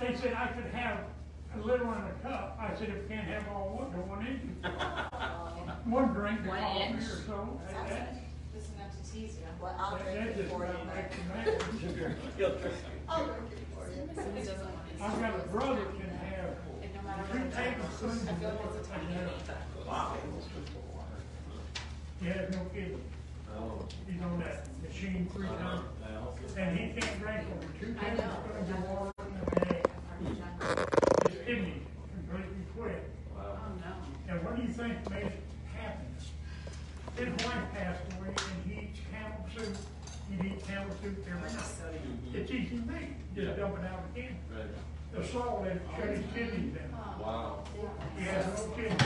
they said I could have a little in a cup. I said, if you can't have all one, don't want any. One drink, of One coffee inch. or so. That- that- Just enough to tease you. Well, I'll that- drink that it just for you. about makes you mad. I'll drink it for you. Somebody doesn't want it. I've got a brother can have And no matter three what it is, tablespoons. I feel like it's a tiny He has no kids. He's on that machine three times. And he can't drink over two I know. tablespoons of water in a day. His kidneys completely quit. Oh, no. And what do you think made it happen? His wife passed away and he eats Campbell soup. He'd eat Campbell soup every night. It's easy to make, just dump it out again. The salt had shut his kidneys down. Wow. He has no kidneys.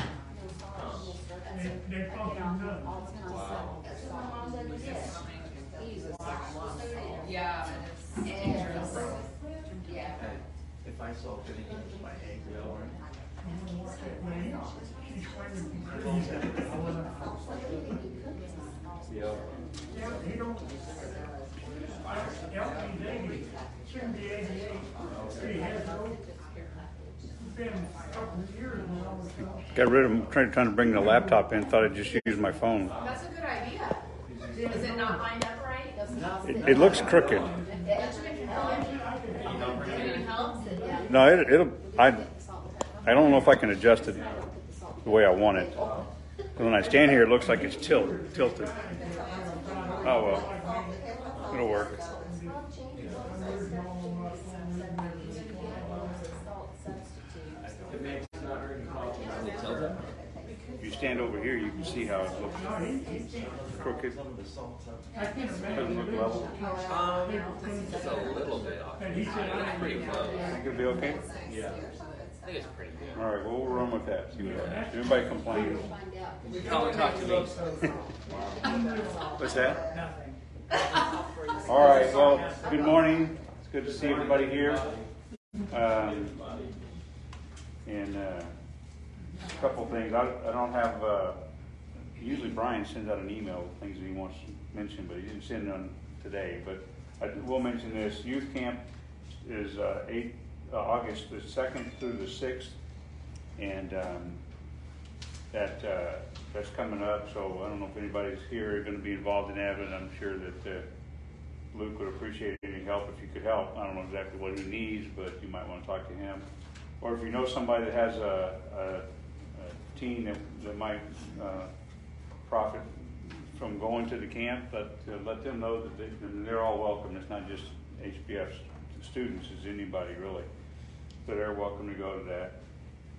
They, they function none. Yeah, and it's dangerous. Yeah. If I saw fitting into my egg, well, You know what that means? She's waiting for trees. yeah. Yeah, he don't. Elton's eighty, soon be. He has no, been a couple of years now so. Got rid of, trying, trying to bring the laptop in, thought I'd just use my phone. That's a good idea. Is it not lined up right? Doesn't It, it looks crooked. Benjamin can help. Can you help? No, it, it'll, I, I don't know if I can adjust it the way I want it. When I stand here, it looks like it's tilt, tilted. Oh, well, it'll work. Stand over here, you can see how it looks crooked. Doesn't look level. Um, it's a little bit off. It's pretty close. Think it'll be okay? Yeah. I think it's pretty good. All right, well, we'll run with that. See what happens. Complains. Come and talk to me. What's that? All right, well, good morning. It's good to see everybody here. Um, and, uh, a couple things. I, I don't have, uh, usually Brian sends out an email with things that he wants to mention, but he didn't send none today. But I will mention this. Youth camp is, uh, eight, uh, August the second through the sixth. And, um, that, uh, that's coming up, so I don't know if anybody's here gonna be involved in that, but I'm sure that, uh, Luke would appreciate any help if you could help. I don't know exactly what he needs, but you might wanna talk to him. Or if you know somebody that has a, a, a teen that, that might, uh, profit from going to the camp, let, uh, let them know that they, and they're all welcome. It's not just HBF students, it's anybody really. So they're welcome to go to that.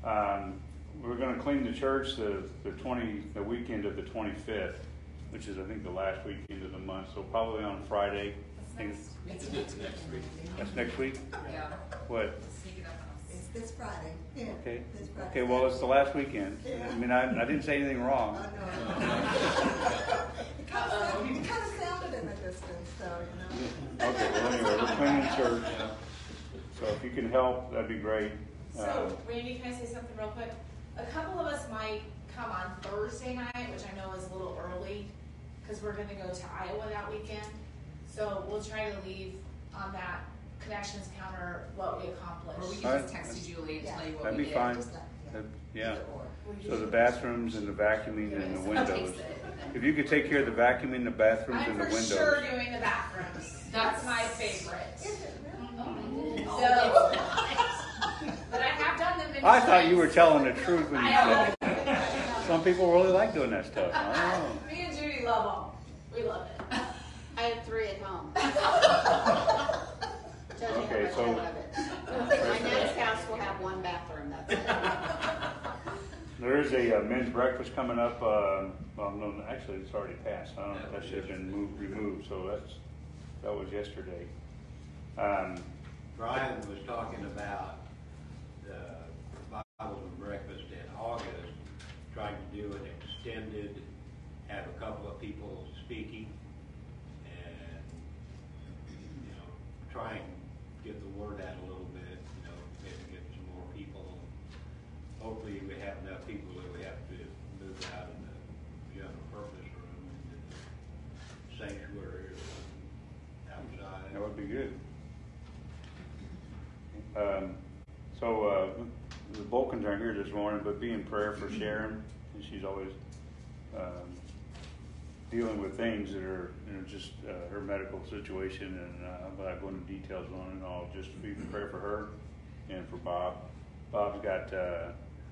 Um, we're gonna clean the church the, the twenty, the weekend of the twenty-fifth, which is, I think, the last weekend of the month, so probably on Friday. I think It's It's next week. That's next week? Yeah. What? Sneak it up on us. It's this Friday. Yeah, Okay. this Friday. Okay, well, it's the last weekend. I mean, I, I didn't say anything wrong. I know. It kind of sounded, it kind of sounded in the distance, so, you know. Okay, well, anyway, we're cleaning the church. So if you can help, that'd be great. So, Uh, Randy, can I say something real quick? A couple of us might come on Thursday night, which I know is a little early, because we're gonna go to Iowa that weekend. So we'll try to leave on that connections counter what we Or we accomplished. can just text you, Julie, and tell you what That'd we be did. fine. Just let- That- Yeah. Either or. So the bathrooms and the vacuuming and the windows. If you could take care of the vacuuming, the bathrooms I'm and the for windows. sure doing the bathrooms. That's my favorite. Is it really? Mm-hmm. Oh, so, oh, but I have done them many I thought you were times. telling the truth when you said it. Some people really like doing that stuff. I don't know. Me and Judy love them. We love it. I have three at home. Judging Okay, much so- I love it. My next house will have one bathroom, that's it. There is a uh, men's breakfast coming up, uh, well, no, actually, it's already passed. I don't know, that should have been moved, removed, so that's, that was yesterday. Um, Brian was talking about the Bible and breakfast in August, trying to do an extended, have a couple of people speaking, and, you know, try word out a little bit, you know, maybe get some more people. Hopefully, we have enough people that we have to move out of the general purpose room into the sanctuary or outside. That would be good. Um, so, uh, the Vulcans aren't here this morning, but be in prayer for Sharon, and she's always, um, dealing with things that are, you know, just, uh, her medical situation, and, uh, I'm not going into details on it, all, just to be in prayer for her and for Bob. Bob's got, uh,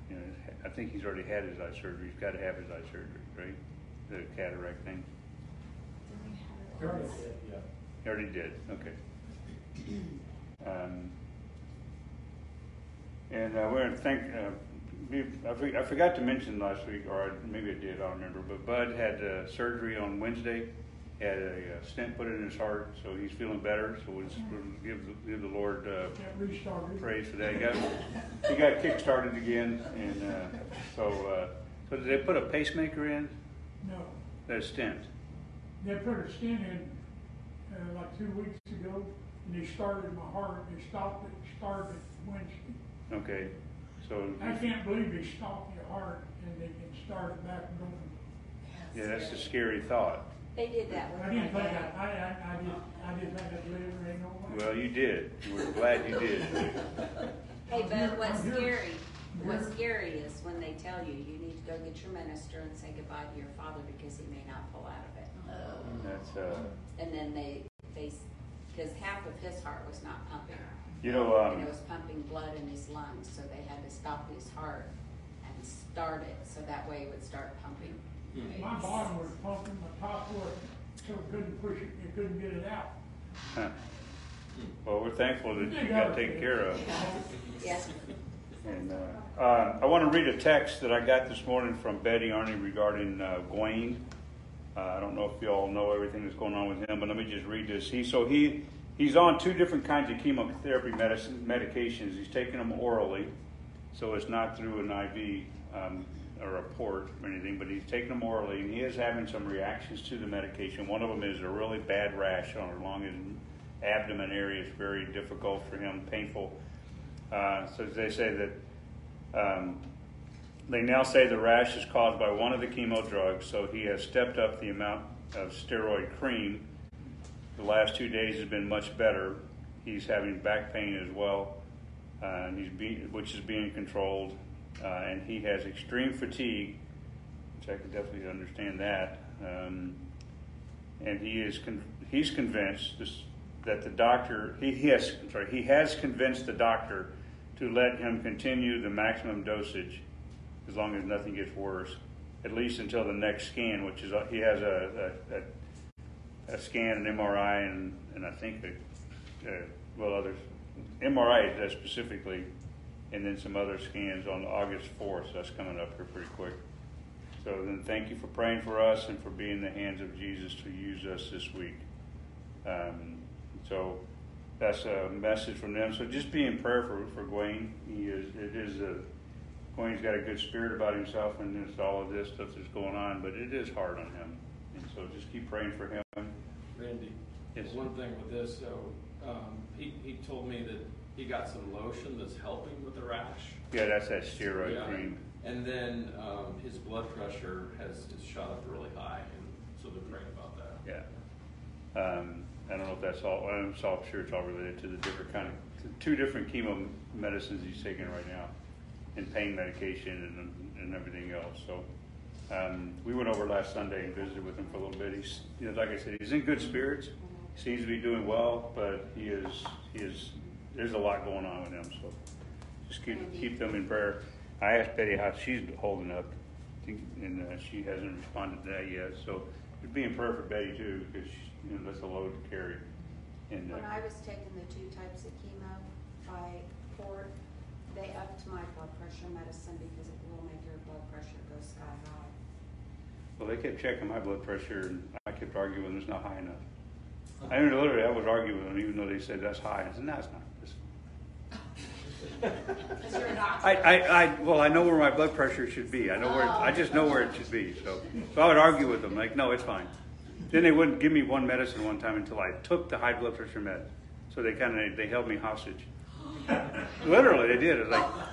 you know, I think he's already had his eye surgery, he's gotta have his eye surgery, right? The cataract thing, he already did, Yeah. He already did. okay. Um, And uh, we're gonna thank, uh, we- I forgot to mention last week, or maybe I did, I don't remember, but Bud had uh, surgery on Wednesday. Had a uh, stent put in his heart, so he's feeling better, so we'll just we'll give, the- give the Lord uh, praise for that. He got, he got kick-started again, and uh, so, uh, so did they put a pacemaker in? No, A stent? they put a stent in, uh, like two weeks ago, and they started my heart, they stopped it, started Wednesday. Okay, so, I can't believe they stopped your heart and they can start it back going. yeah, that's a scary thought. They did that with I my didn't think I, dad. I, I, I didn't, I didn't think I'd live or ain't no way. Well, you did. We're glad you did. Hey, Bud, what's I'm here. scary, what's here. scary is when they tell you, you need to go get your minister and say goodbye to your father because he may not pull out of it. That's, uh, And then they, they, because half of his heart was not pumping. You know, And um, it was pumping blood in his lungs, so they had to stop his heart and start it, so that way it would start pumping. My bottom was pumping, my top was, so it couldn't push it, it couldn't get it out. huh. well, we're thankful that you got taken care of. Yes, And, uh, uh, I want to read a text that I got this morning from Betty Arnie regarding, uh, Gwaine. Uh, I don't know if you all know everything that's going on with him, but let me just read this. He, so he, he's on two different kinds of chemotherapy medicine, medications. He's taking them orally, so it's not through an IV, um, or a port or anything, but he's taking them orally, and he is having some reactions to the medication. One of them is a really bad rash on along his abdomen area. It's very difficult for him, painful. Uh, so they say that um, they now say the rash is caused by one of the chemo drugs, so he has stepped up the amount of steroid cream. The last two days has been much better. He's having back pain as well, uh, and he's be, which is being controlled, uh, and he has extreme fatigue, which I can definitely understand that. Um, and he is con- he's convinced this, that the doctor he, he has I'm sorry he has convinced the doctor to let him continue the maximum dosage as long as nothing gets worse, at least until the next scan, which is he has a a, a, a scan, an MRI, and and I think uh, well others MRI specifically, and then some other scans on August fourth. So that's coming up here pretty quick. So then, thank you for praying for us and for being the hands of Jesus to use us this week. Um, so that's a message from them. So just be in prayer for, for Gwaine. He is, it is a, Gwaine's got a good spirit about himself and it's all of this stuff that's going on, but it is hard on him. And so just keep praying for him. Randy, Yes. one thing with this, so, um, he, he told me that he got some lotion that's helping with the rash. Yeah, that's that steroid Yeah. cream. And then, um, his blood pressure has, shot up really high, and so they're praying about that. Yeah. Um, I don't know if that's all, I'm so sure it's all related to the different kind of, two different chemo medicines he's taking right now, and pain medication and, and everything else, so. Um, we went over last Sunday and visited with him for a little bit. He's, you know, like I said, he's in good spirits, seems to be doing well, but he is, he is, there's a lot going on with him, so just keep, keep them in prayer. I asked Betty how she's holding up, and uh, she hasn't responded to that yet, so be in prayer for Betty too, because, you know, that's a load to carry. And, uh, when I was taking the two types of chemo by port, they upped my blood pressure medicine because it will make your blood pressure go sky high. Well, they kept checking my blood pressure, and I kept arguing it's not high enough. I mean, literally, I was arguing with them, even though they said that's high, I said, no, it's not. It's- Cause you're a doctor. I, I, I, well, I know where my blood pressure should be. I know where, oh. I just know where it should be. So, so I would argue with them, like, no, it's fine. Then they wouldn't give me one medicine one time until I took the high blood pressure med. So they kind of, they held me hostage. Literally, they did. It's like, He's a pretty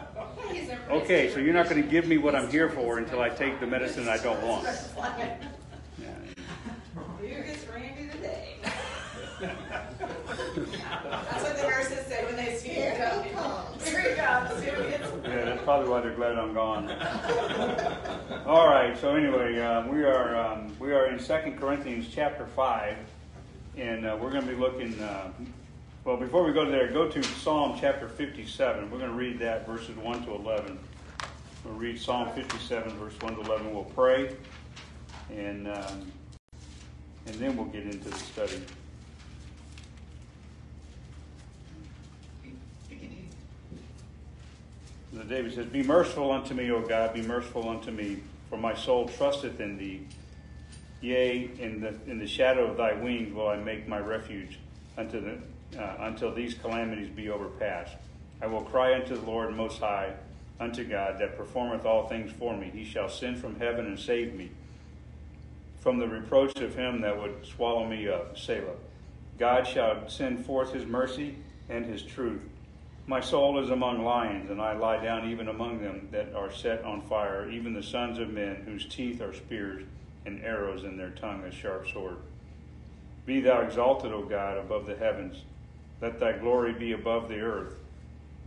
okay, so you're not going to give me what I'm here for until I take the medicine I don't want. Yeah. You gets Randy today. That's what the nurses say when they see serious. Yeah, that's probably why they're glad I'm gone. All right. So anyway, uh, we are um, we are in Second Corinthians chapter five, and uh, we're going to be looking. Uh, well, before we go there, go to Psalm chapter fifty-seven. We're going to read that verses one to eleven. We'll read Psalm fifty-seven, verse one to eleven. We'll pray, and um, and then we'll get into the study. The David says, Be merciful unto me, O God, be merciful unto me, for my soul trusteth in thee. Yea, in the in the shadow of thy wings will I make my refuge unto the, uh, until these calamities be overpassed. I will cry unto the Lord most high, unto God that performeth all things for me. He shall send from heaven and save me from the reproach of him that would swallow me up. Selah. God shall send forth his mercy and his truth. My soul is among lions, and I lie down even among them that are set on fire, even the sons of men, whose teeth are spears, and arrows in their tongue a sharp sword. Be thou exalted, O God, above the heavens. Let thy glory be above the earth.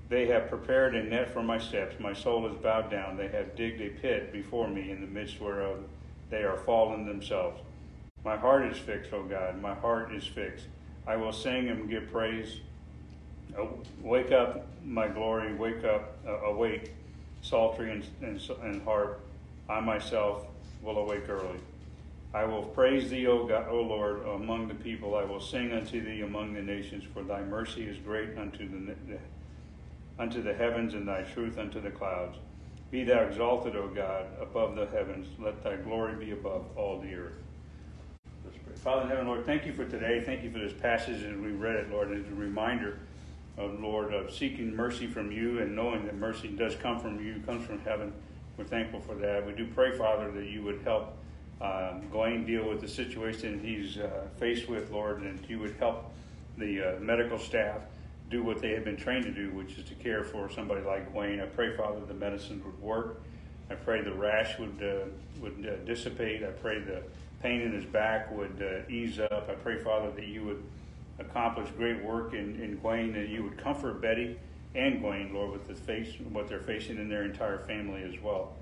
They have prepared a net for my steps. My soul is bowed down. They have digged a pit before me, in the midst whereof they are fallen themselves. My heart is fixed, O God. My heart is fixed. I will sing and give praise. Oh, wake up, my glory, wake up, uh, awake, psaltery and, and, and harp. I myself will awake early. I will praise thee, O, God, o Lord, among the people. I will sing unto thee among the nations, for thy mercy is great unto the, unto the heavens, and thy truth unto the clouds. Be thou exalted, O God, above the heavens. Let thy glory be above all the earth. Father in heaven, Lord, thank you for today. Thank you for this passage as we read it, Lord, as a reminder of Lord of seeking mercy from you and knowing that mercy does come from you, comes from heaven. We're thankful for that. We do pray, Father, that you would help um, deal with the situation he's uh, faced with, Lord, and you would help the uh, medical staff do what they have been trained to do, which is to care for somebody like Gawain. I pray, Father, the medicines would work. I pray the rash would uh, would uh, dissipate. I pray the pain in his back would uh, ease up. I pray, Father, that you would accomplish great work in, in Gawain, that you would comfort Betty and Gawain, Lord, with the face, what they're facing in their entire family as well.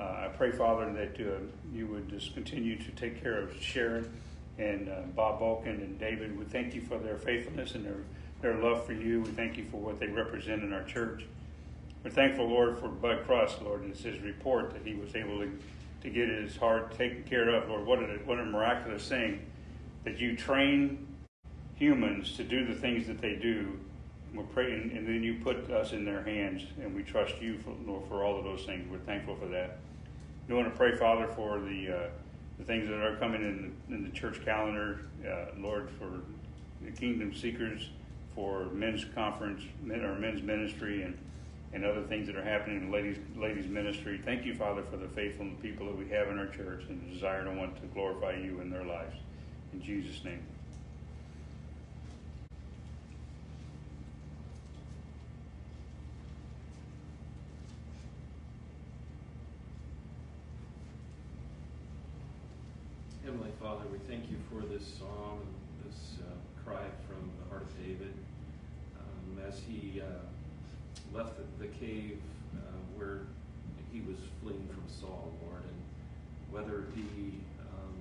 Uh, I pray, Father, that uh, you would just continue to take care of Sharon and uh, Bob Vulcan and David. We thank you for their faithfulness and their, their love for you. We thank you for what they represent in our church. We're thankful, Lord, for Bud Cross, Lord, and it's his report that he was able to, to get his heart taken care of. Lord, what a, what a miraculous thing that you train humans to do the things that they do. We're praying, and then you put us in their hands, and we trust you for, for all of those things. We're thankful for that. We want to pray, Father, for the uh, the things that are coming in the, in the church calendar, uh, Lord, for the Kingdom Seekers, for men's conference, men, or men's ministry, and and other things that are happening in ladies ladies ministry. Thank you, Father, for the faithful people that we have in our church and the desire to want to glorify you in their lives. In Jesus' name. Heavenly Father, we thank you for this song, this uh, cry from the heart of David. Um, as he uh, left the, the cave uh, where he was fleeing from Saul, Lord, and whether it be um,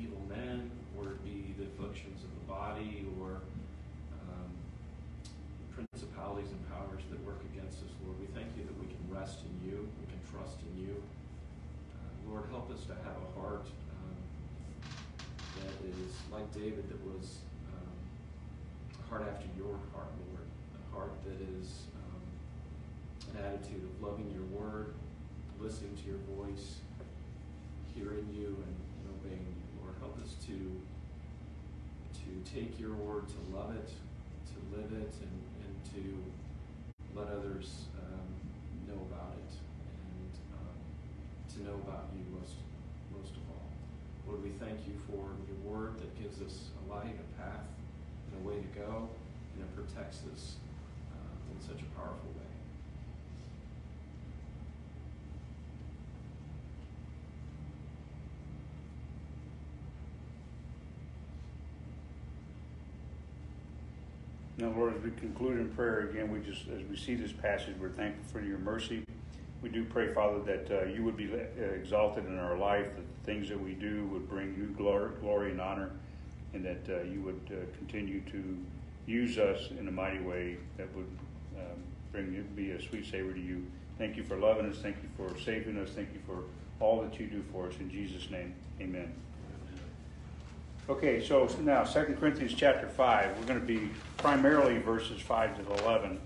evil men, or it be the afflictions of the body, or um, principalities and powers that work against us, Lord, we thank you that we can rest in you, we can trust in you. Uh, Lord, help us to have a heart that is like David, that was um, a heart after your heart, Lord, a heart that is um, an attitude of loving your word, listening to your voice, hearing you, and, and obeying you. Lord, help us to to take your word, to love it, to live it, and, and to let others um, know about it, and um, to know about you most. Lord, we thank you for your word that gives us a light, a path, and a way to go, and it protects us uh, in such a powerful way. Now, Lord, as we conclude in prayer again, we just, as we see this passage, we're thankful for your mercy. We do pray, Father, that uh, you would be uh, exalted in our life, that the things that we do would bring you glory, glory and honor, and that uh, you would uh, continue to use us in a mighty way that would um, bring you, be a sweet savor to you. Thank you for loving us. Thank you for saving us. Thank you for all that you do for us. In Jesus' name, amen. Okay, so now Second Corinthians chapter 5, we're going to be primarily verses 5 to 11.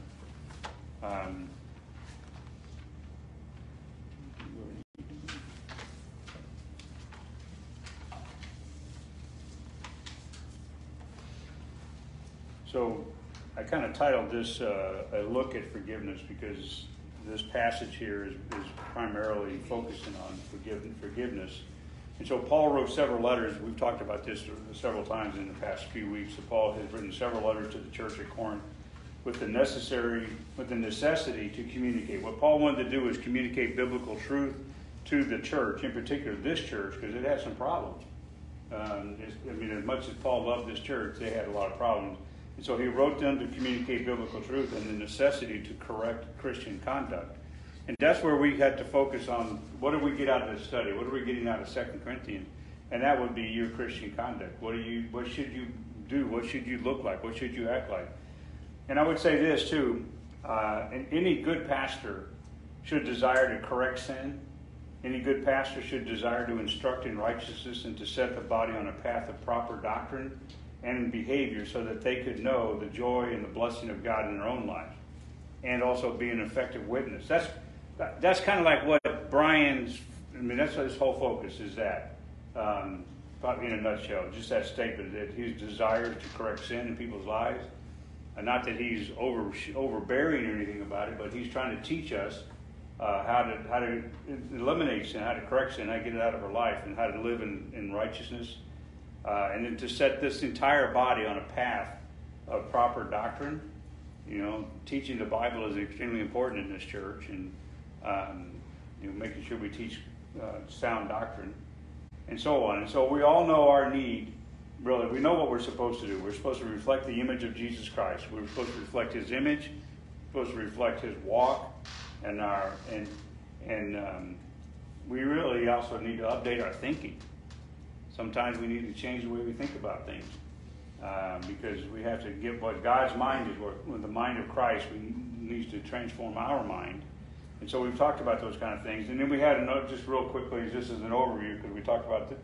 Um, so I kind of titled this uh, A Look at Forgiveness because this passage here is, is primarily focusing on forgive, forgiveness. And so Paul wrote several letters. We've talked about this several times in the past few weeks. So Paul has written several letters to the church at Corinth with the necessary, with the necessity to communicate. What Paul wanted to do was communicate biblical truth to the church, in particular this church, because it had some problems. Um, I mean, as much as Paul loved this church, they had a lot of problems. And so he wrote them to communicate biblical truth and the necessity to correct Christian conduct. And that's where we had to focus on what do we get out of this study? What are we getting out of Second Corinthians? And that would be your Christian conduct. What do you what should you do? What should you look like? What should you act like? And I would say this too, uh, any good pastor should desire to correct sin. Any good pastor should desire to instruct in righteousness and to set the body on a path of proper doctrine and behavior so that they could know the joy and the blessing of God in their own lives and also be an effective witness. That's that's kind of like what Brian's. I mean, that's his whole focus is that. Um, in a nutshell, just that statement that his desire to correct sin in people's lives, and not that he's over overbearing or anything about it, but he's trying to teach us uh, how to how to eliminate sin, how to correct sin, how to get it out of our life, and how to live in, in righteousness, uh, and then to set this entire body on a path of proper doctrine. You know, teaching the Bible is extremely important in this church, and um, you know, making sure we teach uh, sound doctrine, and so on. And so we all know our need. Really, we know what we're supposed to do. We're supposed to reflect the image of Jesus Christ. We're supposed to reflect His image. We're supposed to reflect His walk, and our and and um, we really also need to update our thinking. Sometimes we need to change the way we think about things. Uh, because we have to get what God's mind is, what the mind of Christ, we needs to transform our mind and so we've talked about those kind of things. And then we had a note, just real quickly, just as an overview, because we talked about the,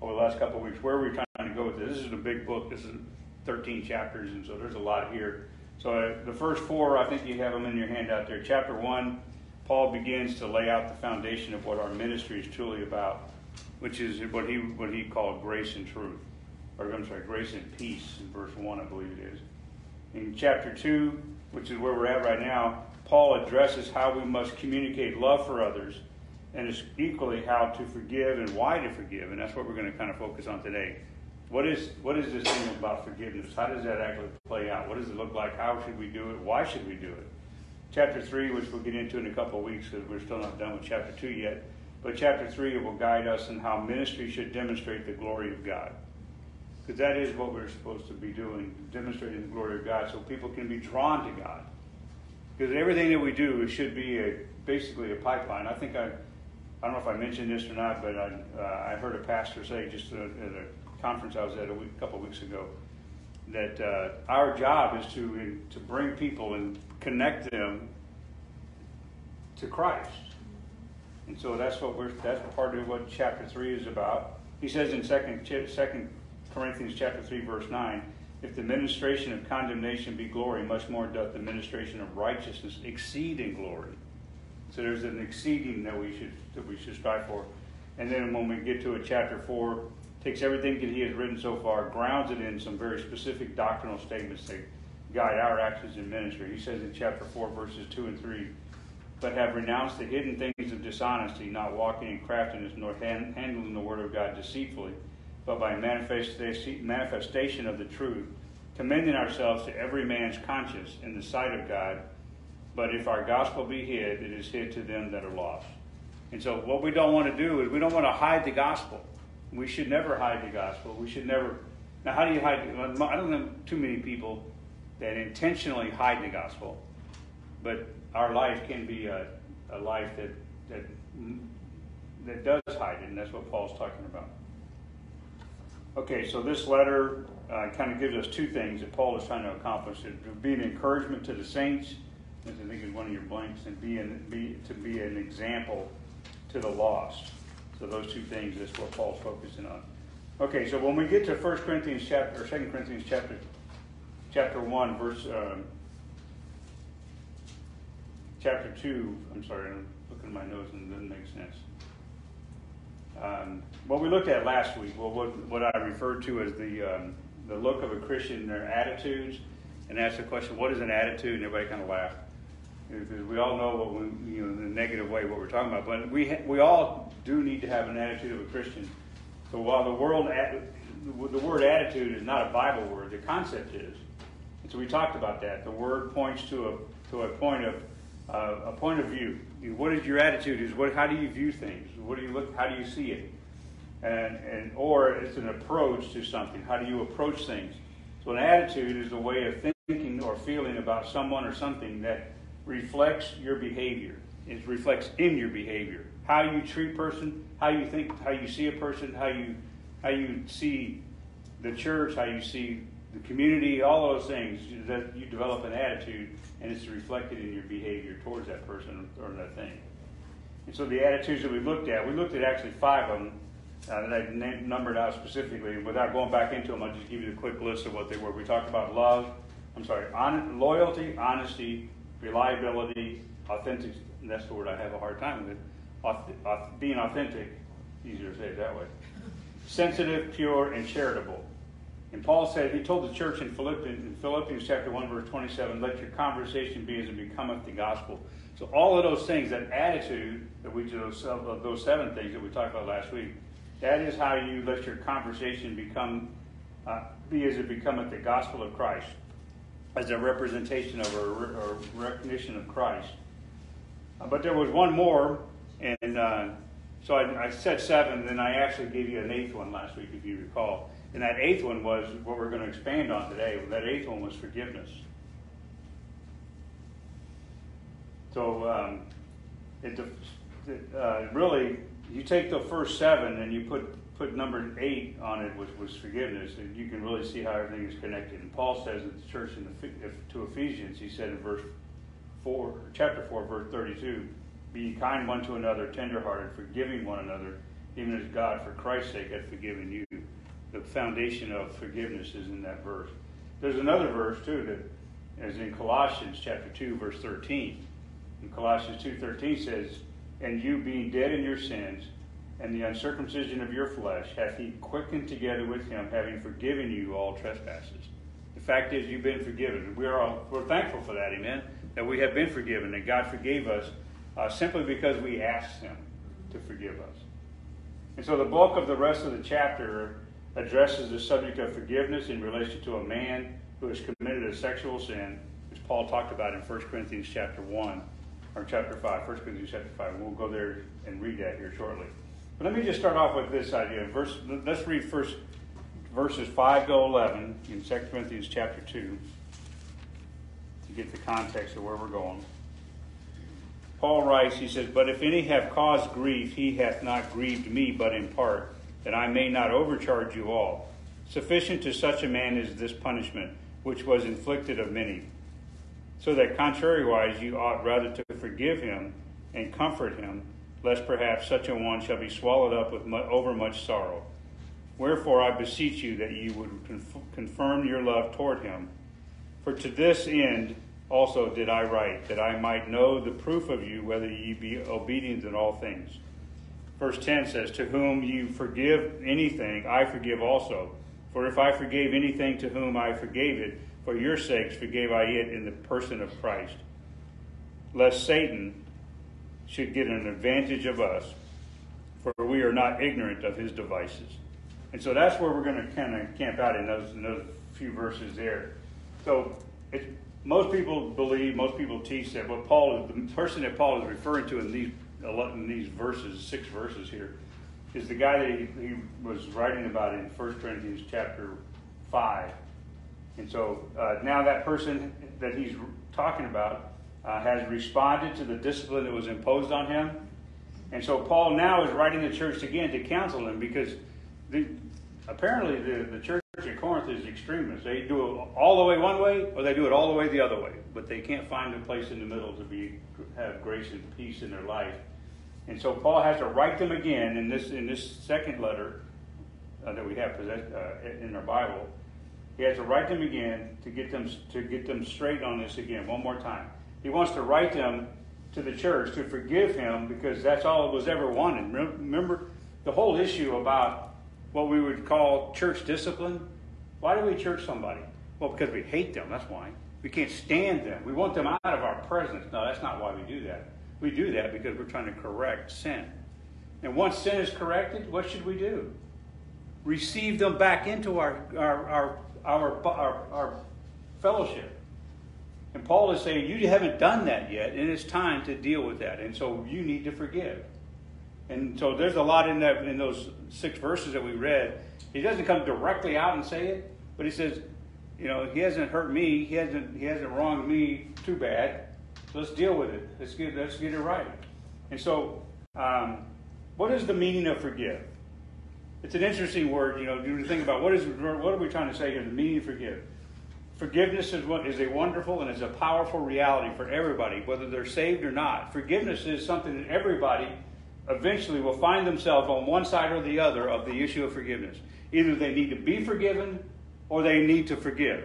over the last couple of weeks, where we're trying to go with this. This is a big book. This is 13 chapters, and so there's a lot here. So uh, the first four, I think you have them in your handout there. Chapter one, Paul begins to lay out the foundation of what our ministry is truly about, which is what he what he called grace and truth, or I'm sorry, grace and peace in verse one, I believe it is. In chapter two, which is where we're at right now, Paul addresses how we must communicate love for others and is equally how to forgive and why to forgive. And that's what we're going to kind of focus on today. What is, what is this thing about forgiveness? How does that actually play out? What does it look like? How should we do it? Why should we do it? Chapter 3, which we'll get into in a couple of weeks because we're still not done with chapter 2 yet. But chapter 3 will guide us in how ministry should demonstrate the glory of God. Because that is what we're supposed to be doing, demonstrating the glory of God so people can be drawn to God. Because everything that we do should be a, basically a pipeline. I think I, I don't know if I mentioned this or not, but I, uh, I heard a pastor say just at a conference I was at a, week, a couple of weeks ago that uh, our job is to to bring people and connect them to Christ. And so that's what we're that's part of what chapter three is about. He says in second second Corinthians chapter three verse nine if the ministration of condemnation be glory, much more doth the ministration of righteousness exceed in glory. So there's an exceeding that we should that we should strive for. And then when we get to a chapter four, takes everything that he has written so far, grounds it in some very specific doctrinal statements that guide our actions in ministry. He says in chapter four, verses two and three, but have renounced the hidden things of dishonesty, not walking in craftiness, nor handling the word of God deceitfully but by manifestation of the truth, commending ourselves to every man's conscience in the sight of God. But if our gospel be hid, it is hid to them that are lost. And so, what we don't want to do is we don't want to hide the gospel. We should never hide the gospel. We should never. Now, how do you hide? I don't know too many people that intentionally hide the gospel, but our life can be a, a life that, that, that does hide it, and that's what Paul's talking about. Okay, so this letter uh, kind of gives us two things that Paul is trying to accomplish: to be an encouragement to the saints, as I think is one of your blanks, and be, an, be to be an example to the lost. So those two things is what Paul's focusing on. Okay, so when we get to 1 Corinthians chapter or 2 Corinthians chapter chapter 1, verse um, chapter 2, I'm sorry, I'm looking at my notes and it doesn't make sense. Um, what we looked at last week, well, what, what I referred to as the, um, the look of a Christian, their attitudes, and asked the question, what is an attitude? And everybody kind of laughed. Because we all know what we, you know, in a negative way what we're talking about. But we, ha- we all do need to have an attitude of a Christian. So while the, world, the word attitude is not a Bible word, the concept is. And so we talked about that. The word points to a, to a point of uh, a point of view. What is your attitude? Is what? How do you view things? What do you look? How do you see it? And and or it's an approach to something. How do you approach things? So an attitude is a way of thinking or feeling about someone or something that reflects your behavior. It reflects in your behavior. How you treat person, how you think, how you see a person, how you how you see the church, how you see the community, all those things that you develop an attitude and it's reflected in your behavior towards that person or that thing. And so the attitudes that we looked at, we looked at actually five of them uh, that I numbered out specifically. Without going back into them, I'll just give you a quick list of what they were. We talked about love, I'm sorry, on, loyalty, honesty, reliability, authentic. that's the word I have a hard time with. Auth, being authentic, easier to say it that way. Sensitive, pure, and charitable. And Paul said, he told the church in Philippians, in Philippians chapter 1, verse 27, let your conversation be as it becometh the gospel. So all of those things, that attitude that we those, of those seven things that we talked about last week, that is how you let your conversation become uh, be as it becometh the gospel of Christ, as a representation of or, or recognition of Christ. Uh, but there was one more, and uh, so I, I said seven, then I actually gave you an eighth one last week, if you recall. And that eighth one was what we're going to expand on today. That eighth one was forgiveness. So um, it, uh, really, you take the first seven and you put put number eight on it, which was forgiveness, and you can really see how everything is connected. And Paul says at the church in the, to Ephesians, he said in verse four, chapter four, verse thirty-two, "Be kind one to another, tenderhearted, forgiving one another, even as God, for Christ's sake, hath forgiven you." The foundation of forgiveness is in that verse. There's another verse too that is in Colossians chapter 2 verse 13. And Colossians 2:13 says, "And you being dead in your sins and the uncircumcision of your flesh hath he quickened together with him, having forgiven you all trespasses." The fact is you've been forgiven. We're all, we're thankful for that, amen. That we have been forgiven, that God forgave us uh, simply because we asked him to forgive us. And so the bulk of the rest of the chapter addresses the subject of forgiveness in relation to a man who has committed a sexual sin, which Paul talked about in 1 Corinthians chapter 1, or chapter 5, 1 Corinthians chapter 5. We'll go there and read that here shortly. But let me just start off with this idea. Verse, let's read first verses 5 to 11 in 2 Corinthians chapter 2 to get the context of where we're going. Paul writes, he says, But if any have caused grief, he hath not grieved me, but in part that I may not overcharge you all. Sufficient to such a man is this punishment, which was inflicted of many. So that contrariwise you ought rather to forgive him and comfort him, lest perhaps such a one shall be swallowed up with overmuch sorrow. Wherefore I beseech you that you would confirm your love toward him. For to this end also did I write, that I might know the proof of you, whether ye be obedient in all things. Verse 10 says, To whom you forgive anything, I forgive also. For if I forgave anything to whom I forgave it, for your sakes forgave I it in the person of Christ. Lest Satan should get an advantage of us, for we are not ignorant of his devices. And so that's where we're going to kind of camp out in those, in those few verses there. So most people believe, most people teach that what Paul, the person that Paul is referring to in these in these verses, six verses here, is the guy that he, he was writing about in 1 Corinthians chapter 5. And so uh, now that person that he's talking about uh, has responded to the discipline that was imposed on him. And so Paul now is writing the church again to counsel them because the, apparently the, the church at Corinth is extremist. They do it all the way one way or they do it all the way the other way. But they can't find a place in the middle to be have grace and peace in their life. And so Paul has to write them again in this in this second letter uh, that we have possess, uh, in our Bible. He has to write them again to get them to get them straight on this again one more time. He wants to write them to the church to forgive him because that's all it was ever wanted. Remember the whole issue about what we would call church discipline? Why do we church somebody? Well, because we hate them, that's why. We can't stand them. We want them out of our presence. No, that's not why we do that. We do that because we're trying to correct sin. And once sin is corrected, what should we do? Receive them back into our, our, our, our, our, our fellowship. And Paul is saying, You haven't done that yet, and it's time to deal with that. And so you need to forgive. And so there's a lot in that in those six verses that we read. He doesn't come directly out and say it, but he says, you know, he hasn't hurt me, he hasn't he hasn't wronged me too bad. Let's deal with it. Let's get let's get it right. And so, um, what is the meaning of forgive? It's an interesting word, you know. You think about what is what are we trying to say here? The meaning of forgive. Forgiveness is what is a wonderful and is a powerful reality for everybody, whether they're saved or not. Forgiveness is something that everybody eventually will find themselves on one side or the other of the issue of forgiveness. Either they need to be forgiven or they need to forgive.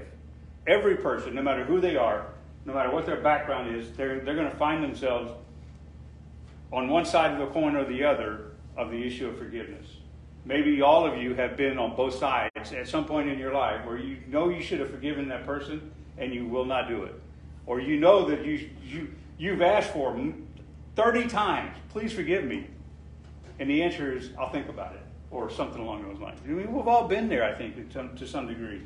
Every person, no matter who they are, no matter what their background is, they're, they're going to find themselves on one side of the coin or the other of the issue of forgiveness. Maybe all of you have been on both sides at some point in your life where you know you should have forgiven that person and you will not do it. Or you know that you, you, you've asked for 30 times, please forgive me. And the answer is, I'll think about it, or something along those lines. I mean, we've all been there, I think, to some, to some degree.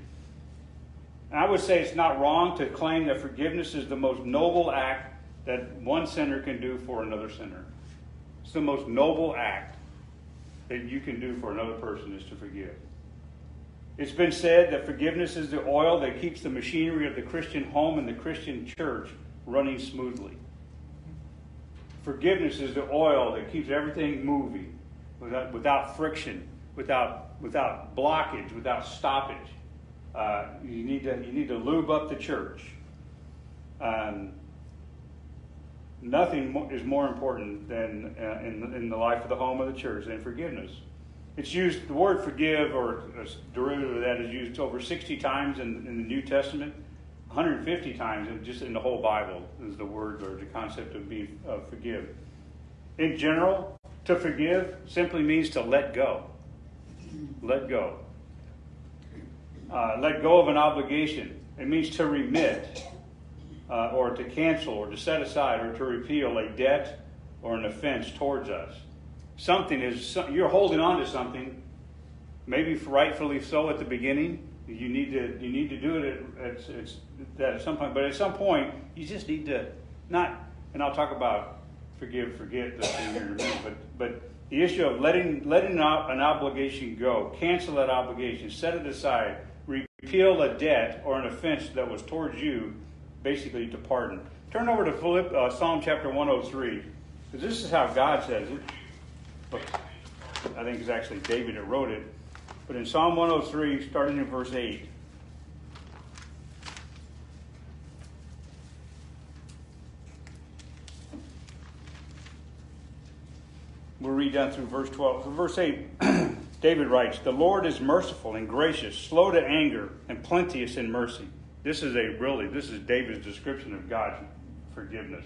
And I would say it's not wrong to claim that forgiveness is the most noble act that one sinner can do for another sinner. It's the most noble act that you can do for another person is to forgive. It's been said that forgiveness is the oil that keeps the machinery of the Christian home and the Christian church running smoothly. Forgiveness is the oil that keeps everything moving without, without friction, without, without blockage, without stoppage. Uh, you, need to, you need to lube up the church. Um, nothing is more important than uh, in, in the life of the home of the church than forgiveness. It's used, the word forgive or a derivative of that is used over 60 times in, in the New Testament. 150 times just in the whole Bible is the word or the concept of being uh, forgive. In general, to forgive simply means to let go. Let go. Uh, let go of an obligation. It means to remit, uh, or to cancel, or to set aside, or to repeal a debt or an offense towards us. Something is you're holding on to something, maybe rightfully so at the beginning, you need to you need to do it at, at, at, at some point. But at some point, you just need to not. And I'll talk about forgive, forget this thing here in a minute. But but the issue of letting letting an obligation go, cancel that obligation, set it aside, repeal a debt or an offense that was towards you, basically to pardon. Turn over to Philipp, uh, Psalm chapter 103, because this is how God says it. But I think it's actually David that wrote it. But in Psalm 103, starting in verse 8, we'll read down through verse 12. So verse 8, David writes, The Lord is merciful and gracious, slow to anger, and plenteous in mercy. This is a really, this is David's description of God's forgiveness.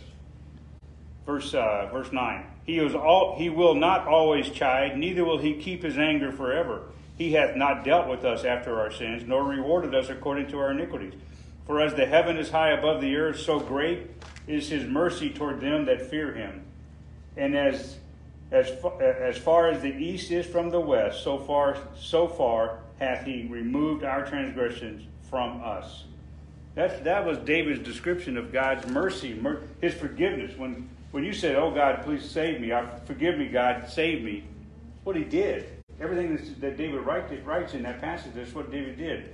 Verse, uh, verse 9, he, is all, he will not always chide, neither will he keep his anger forever. He hath not dealt with us after our sins, nor rewarded us according to our iniquities. For as the heaven is high above the earth, so great is his mercy toward them that fear him. And as as far, as far as the east is from the west, so far so far hath he removed our transgressions from us. That that was David's description of God's mercy, his forgiveness. When when you said, "Oh God, please save me," I forgive me, God, save me. What he did. Everything that David writes in that passage, that's what David did.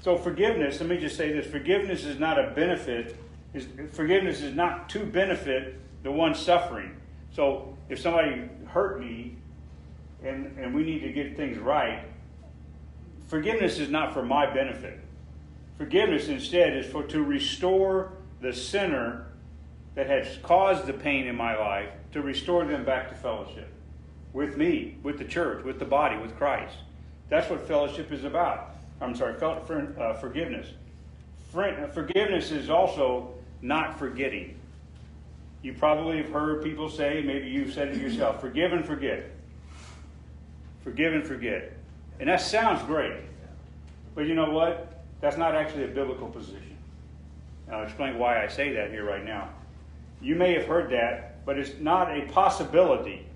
So forgiveness, let me just say this, forgiveness is not a benefit, is, forgiveness is not to benefit the one suffering. So if somebody hurt me and, and we need to get things right, forgiveness is not for my benefit. Forgiveness instead is for to restore the sinner that has caused the pain in my life, to restore them back to fellowship with me, with the church, with the body, with Christ. That's what fellowship is about. I'm sorry, uh, forgiveness. Forgiveness is also not forgetting. You probably have heard people say, maybe you've said it yourself, forgive and forget. Forgive and forget. And that sounds great. But you know what? That's not actually a biblical position. I'll explain why I say that here right now. You may have heard that, but it's not a possibility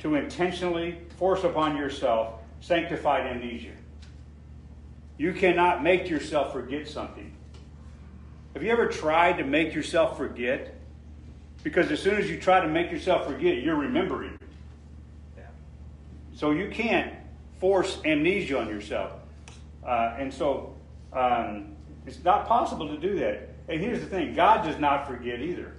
to intentionally force upon yourself sanctified amnesia. You cannot make yourself forget something. Have you ever tried to make yourself forget? Because as soon as you try to make yourself forget, you're remembering. So you can't force amnesia on yourself. Uh, and so um, it's not possible to do that. And here's the thing God does not forget either.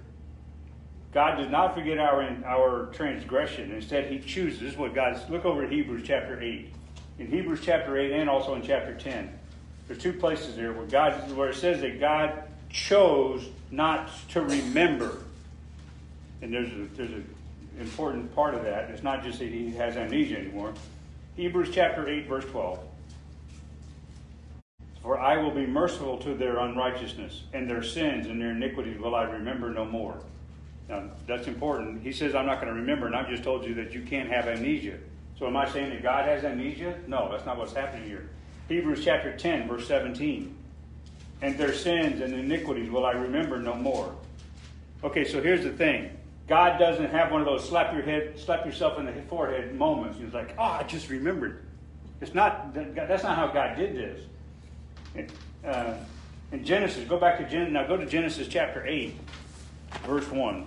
God does not forget our, our transgression. Instead, He chooses what God. Look over at Hebrews chapter 8 in Hebrews chapter 8 and also in chapter 10. There's two places there where God where it says that God chose not to remember. And there's a, there's an important part of that. It's not just that he has amnesia anymore. Hebrews chapter 8 verse 12. For I will be merciful to their unrighteousness, and their sins and their iniquities will I remember no more. Now, that's important. He says, I'm not going to remember, and I've just told you that you can't have amnesia. So am I saying that God has amnesia? No, that's not what's happening here. Hebrews chapter 10, verse 17. And their sins and iniquities will I remember no more. Okay, so here's the thing. God doesn't have one of those slap your head, slap yourself in the forehead moments. He's like, oh, I just remembered. It's not, that's not how God did this. Uh, in Genesis, go back to Genesis, now go to Genesis chapter 8, verse 1.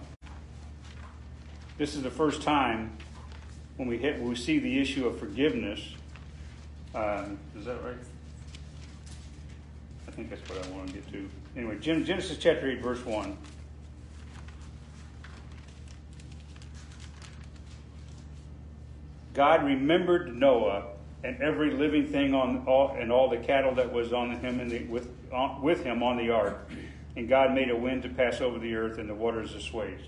This is the first time when we hit, when we see the issue of forgiveness. Um, is that right? I think that's what I want to get to. Anyway, Genesis chapter 8, verse 1. God remembered Noah and every living thing on all, and all the cattle that was on him in the, with, on, with him on the ark. And God made a wind to pass over the earth and the waters assuaged.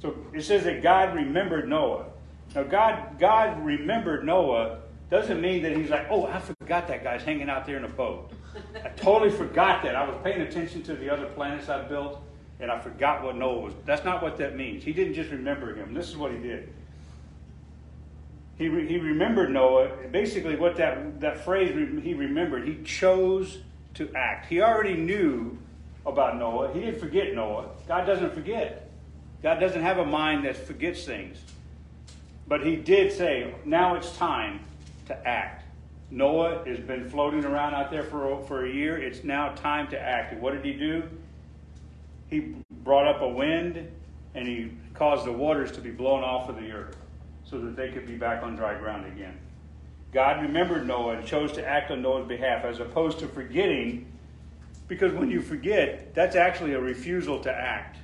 So it says that God remembered Noah. Now, God, God remembered Noah doesn't mean that he's like, oh, I forgot that guy's hanging out there in a boat. I totally forgot that. I was paying attention to the other planets I built, and I forgot what Noah was. That's not what that means. He didn't just remember him. This is what he did. He, re, he remembered Noah. Basically, what that, that phrase he remembered, he chose to act. He already knew about Noah. He didn't forget Noah. God doesn't forget. God doesn't have a mind that forgets things. But he did say, now it's time to act. Noah has been floating around out there for, for a year. It's now time to act. And what did he do? He brought up a wind and he caused the waters to be blown off of the earth so that they could be back on dry ground again. God remembered Noah and chose to act on Noah's behalf as opposed to forgetting, because when you forget, that's actually a refusal to act.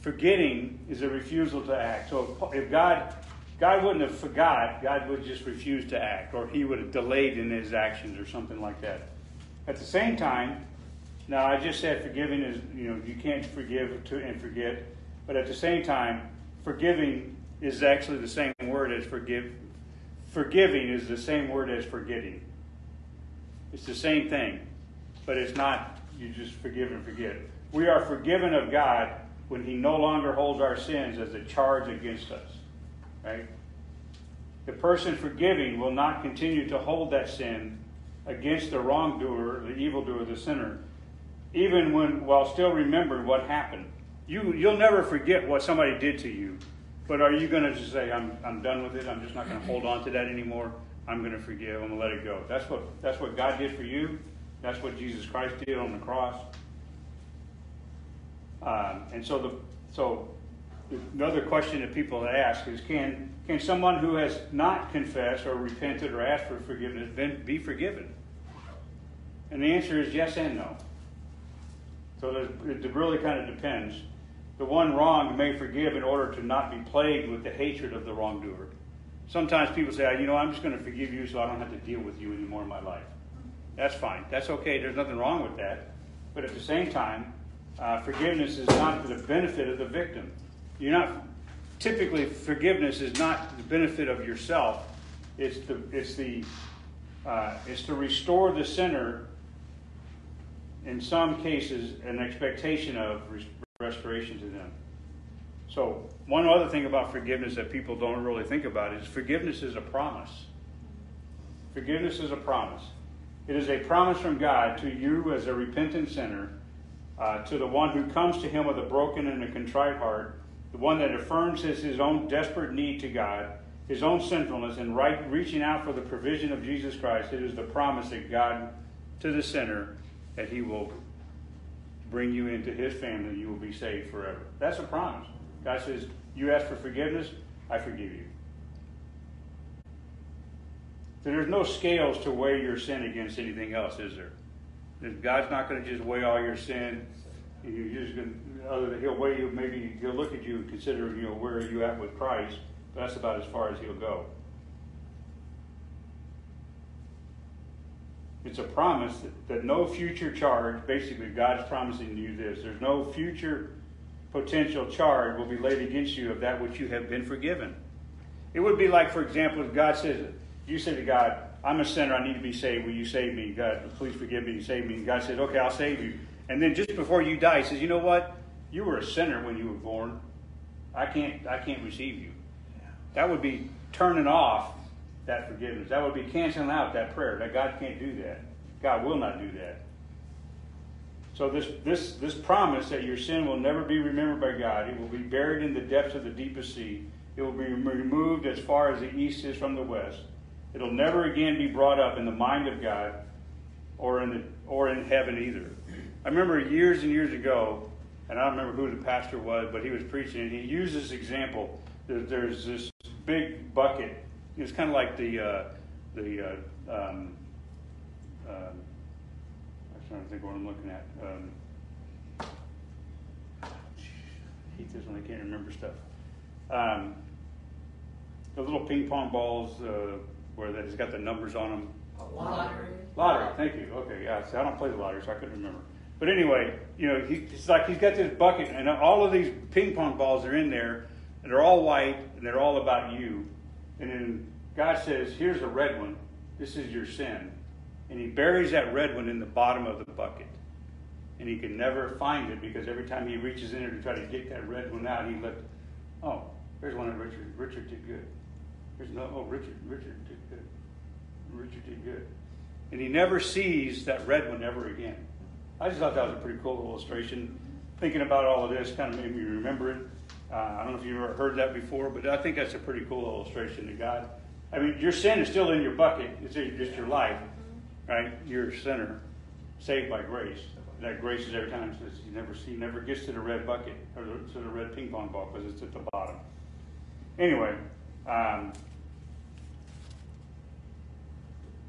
Forgetting is a refusal to act. So if God God wouldn't have forgot, God would just refuse to act, or he would have delayed in his actions or something like that. At the same time, now I just said forgiving is, you know, you can't forgive to, and forget, but at the same time, forgiving is actually the same word as forgive. Forgiving is the same word as forgetting. It's the same thing, but it's not you just forgive and forget. We are forgiven of God when He no longer holds our sins as a charge against us. Right? The person forgiving will not continue to hold that sin against the wrongdoer, the evildoer, the sinner, even when while still remembering what happened. You you'll never forget what somebody did to you, but are you going to just say, "I'm I'm done with it. I'm just not going to hold on to that anymore. I'm going to forgive. I'm going to let it go." That's what that's what God did for you. That's what Jesus Christ did on the cross. Um, and so the so another question that people ask is can, can someone who has not confessed or repented or asked for forgiveness be forgiven? And the answer is yes and no. So it really kind of depends. The one wrong may forgive in order to not be plagued with the hatred of the wrongdoer. Sometimes people say, you know, I'm just going to forgive you so I don't have to deal with you anymore in my life. That's fine. That's okay. There's nothing wrong with that. But at the same time, uh, forgiveness is not for the benefit of the victim. You're not typically forgiveness is not the benefit of yourself. It's the it's the uh, it's to restore the sinner. In some cases, an expectation of restoration to them. So, one other thing about forgiveness that people don't really think about is forgiveness is a promise. Forgiveness is a promise. It is a promise from God to you as a repentant sinner, uh, to the one who comes to Him with a broken and a contrite heart, the one that affirms his, his own desperate need to God, his own sinfulness, and right, reaching out for the provision of Jesus Christ. It is the promise that God to the sinner that He will bring you into His family, you will be saved forever. That's a promise. God says, You ask for forgiveness, I forgive you. So there's no scales to weigh your sin against anything else, is there? God's not going to just weigh all your sin. You're just going to, other than He'll weigh you, maybe He'll look at you and consider, you know, where are you at with Christ. But that's about as far as He'll go. It's a promise that, that no future charge, basically, God's promising you this. There's no future potential charge will be laid against you of that which you have been forgiven. It would be like, for example, if God says, you say to God, I'm a sinner, I need to be saved. Will you save me? God, please forgive me, and save me. And God says, okay, I'll save you. And then just before you die, he says, you know what? You were a sinner when you were born. I can't, I can't receive you. That would be turning off that forgiveness. That would be canceling out that prayer. That God can't do that. God will not do that. So this this this promise that your sin will never be remembered by God, it will be buried in the depths of the deepest sea. It will be removed as far as the east is from the west. It'll never again be brought up in the mind of God or in the, or in heaven either. I remember years and years ago, and I don't remember who the pastor was, but he was preaching, and he used this example. There's this big bucket. It's kind of like the uh, the uh, um, uh, I'm trying to think what I'm looking at. Um, I hate this one. I can't remember stuff. Um, the little ping pong balls uh, where it's got the numbers on them. Lottery. Lottery. Thank you. Okay. Yeah. See, I don't play the lottery, so I couldn't remember. But anyway, you know, he, it's like he's got this bucket, and all of these ping pong balls are in there, and they're all white, and they're all about you. And then God says, Here's a red one. This is your sin. And he buries that red one in the bottom of the bucket. And he can never find it because every time he reaches in there to try to get that red one out, he looked, oh, there's one of Richard. Richard did good. There's no, oh, Richard, Richard did good. Richard did good. And he never sees that red one ever again. I just thought that was a pretty cool illustration. Thinking about all of this kind of made me remember it. Uh, I don't know if you've ever heard that before, but I think that's a pretty cool illustration to God. I mean, your sin is still in your bucket. It's just your life, right? You're a sinner, saved by grace. That grace is every time says you never see, never gets to the red bucket or to the red ping pong ball because it's at the bottom. Anyway, um,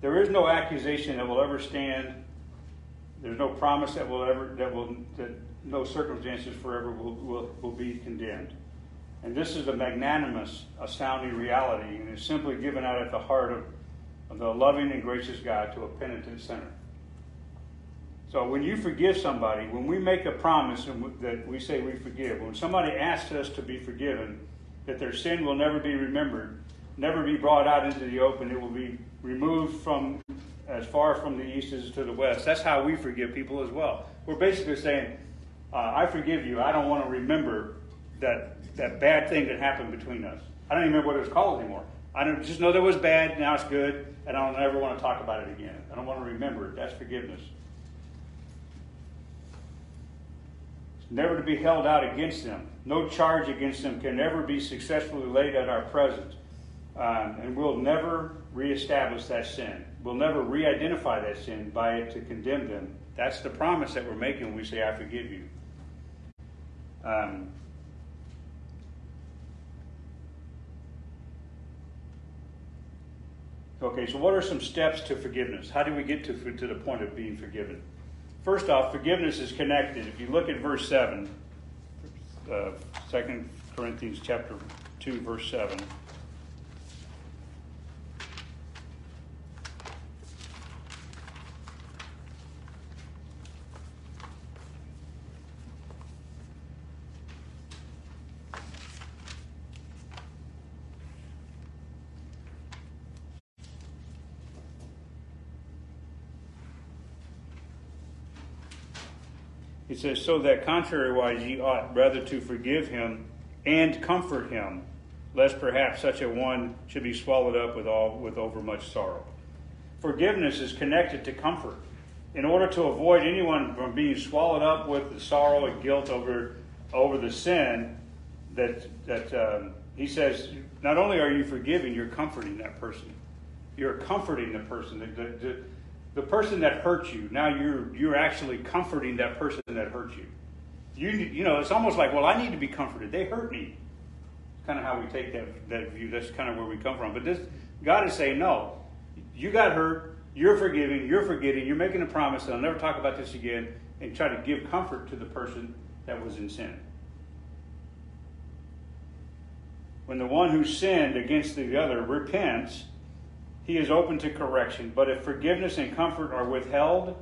there is no accusation that will ever stand there's no promise that will ever that will that no circumstances forever will, will, will be condemned. And this is a magnanimous, astounding reality, and is simply given out at the heart of, of the loving and gracious God to a penitent sinner. So when you forgive somebody, when we make a promise that we say we forgive, when somebody asks us to be forgiven, that their sin will never be remembered, never be brought out into the open, it will be removed from as far from the east as to the west. That's how we forgive people as well. We're basically saying, uh, I forgive you. I don't want to remember that, that bad thing that happened between us. I don't even remember what it was called anymore. I just know that was bad, now it's good, and I don't ever want to talk about it again. I don't want to remember it. That's forgiveness. It's never to be held out against them. No charge against them can ever be successfully laid at our presence. Um, and we'll never reestablish that sin. We'll never re identify that sin by it to condemn them. That's the promise that we're making when we say, I forgive you. Um, Okay, so what are some steps to forgiveness? How do we get to, to the point of being forgiven? First off, forgiveness is connected. If you look at verse 7, uh, 2 Corinthians chapter 2, verse 7. It says, So that contrariwise ye ought rather to forgive him and comfort him, lest perhaps such a one should be swallowed up with all with overmuch sorrow. Forgiveness is connected to comfort. In order to avoid anyone from being swallowed up with the sorrow and guilt over over the sin, that that um, he says, not only are you forgiving, you're comforting that person. You're comforting the person. The, the, the, person that hurt you, now you're you're actually comforting that person that hurt you. You you know, it's almost like, well, I need to be comforted. They hurt me. It's kind of how we take that that view. That's kind of where we come from. But this God is saying, no, you got hurt. You're forgiving. You're forgetting. You're making a promise that I'll never talk about this again, and try to give comfort to the person that was in sin. When the one who sinned against the other repents, he is open to correction. But if forgiveness and comfort are withheld,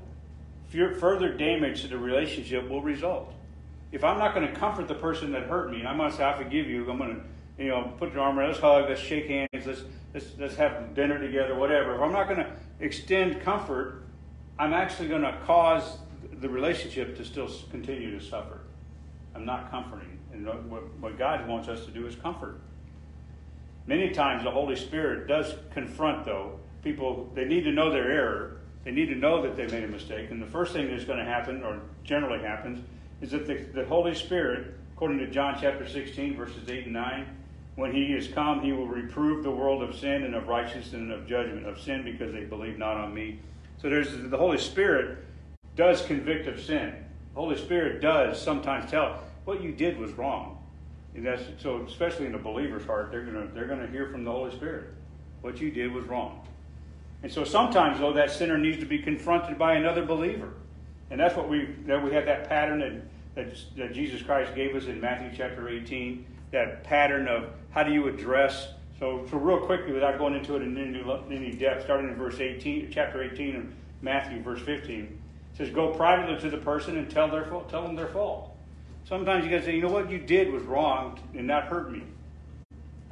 further damage to the relationship will result. If I'm not going to comfort the person that hurt me, going to say, I forgive you, I'm going to, you know, put your arm around, let's hug, let's shake hands, let's, let's, let's have dinner together, whatever. If I'm not going to extend comfort, I'm actually going to cause the relationship to still continue to suffer. I'm not comforting. And what, what God wants us to do is comfort. Many times the Holy Spirit does confront, though, people, they need to know their error. They need to know that they made a mistake. And the first thing that's going to happen, or generally happens, is that the, the Holy Spirit, according to John chapter 16, verses 8 and 9, when he is come, he will reprove the world of sin and of righteousness and of judgment, of sin because they believe not on me. So there's the Holy Spirit does convict of sin. The Holy Spirit does sometimes tell what you did was wrong. And that's so especially in a believer's heart, they're gonna they're gonna hear from the Holy Spirit. What you did was wrong. And so sometimes though that sinner needs to be confronted by another believer. And that's what we that we have that pattern that, that, that Jesus Christ gave us in Matthew chapter 18, that pattern of how do you address so, so real quickly, without going into it in any, any depth, starting in verse 18, chapter 18 of Matthew, verse 15, it says, "Go privately to the person and tell their tell them their fault." Sometimes you got to say, you know what you did was wrong and that hurt me.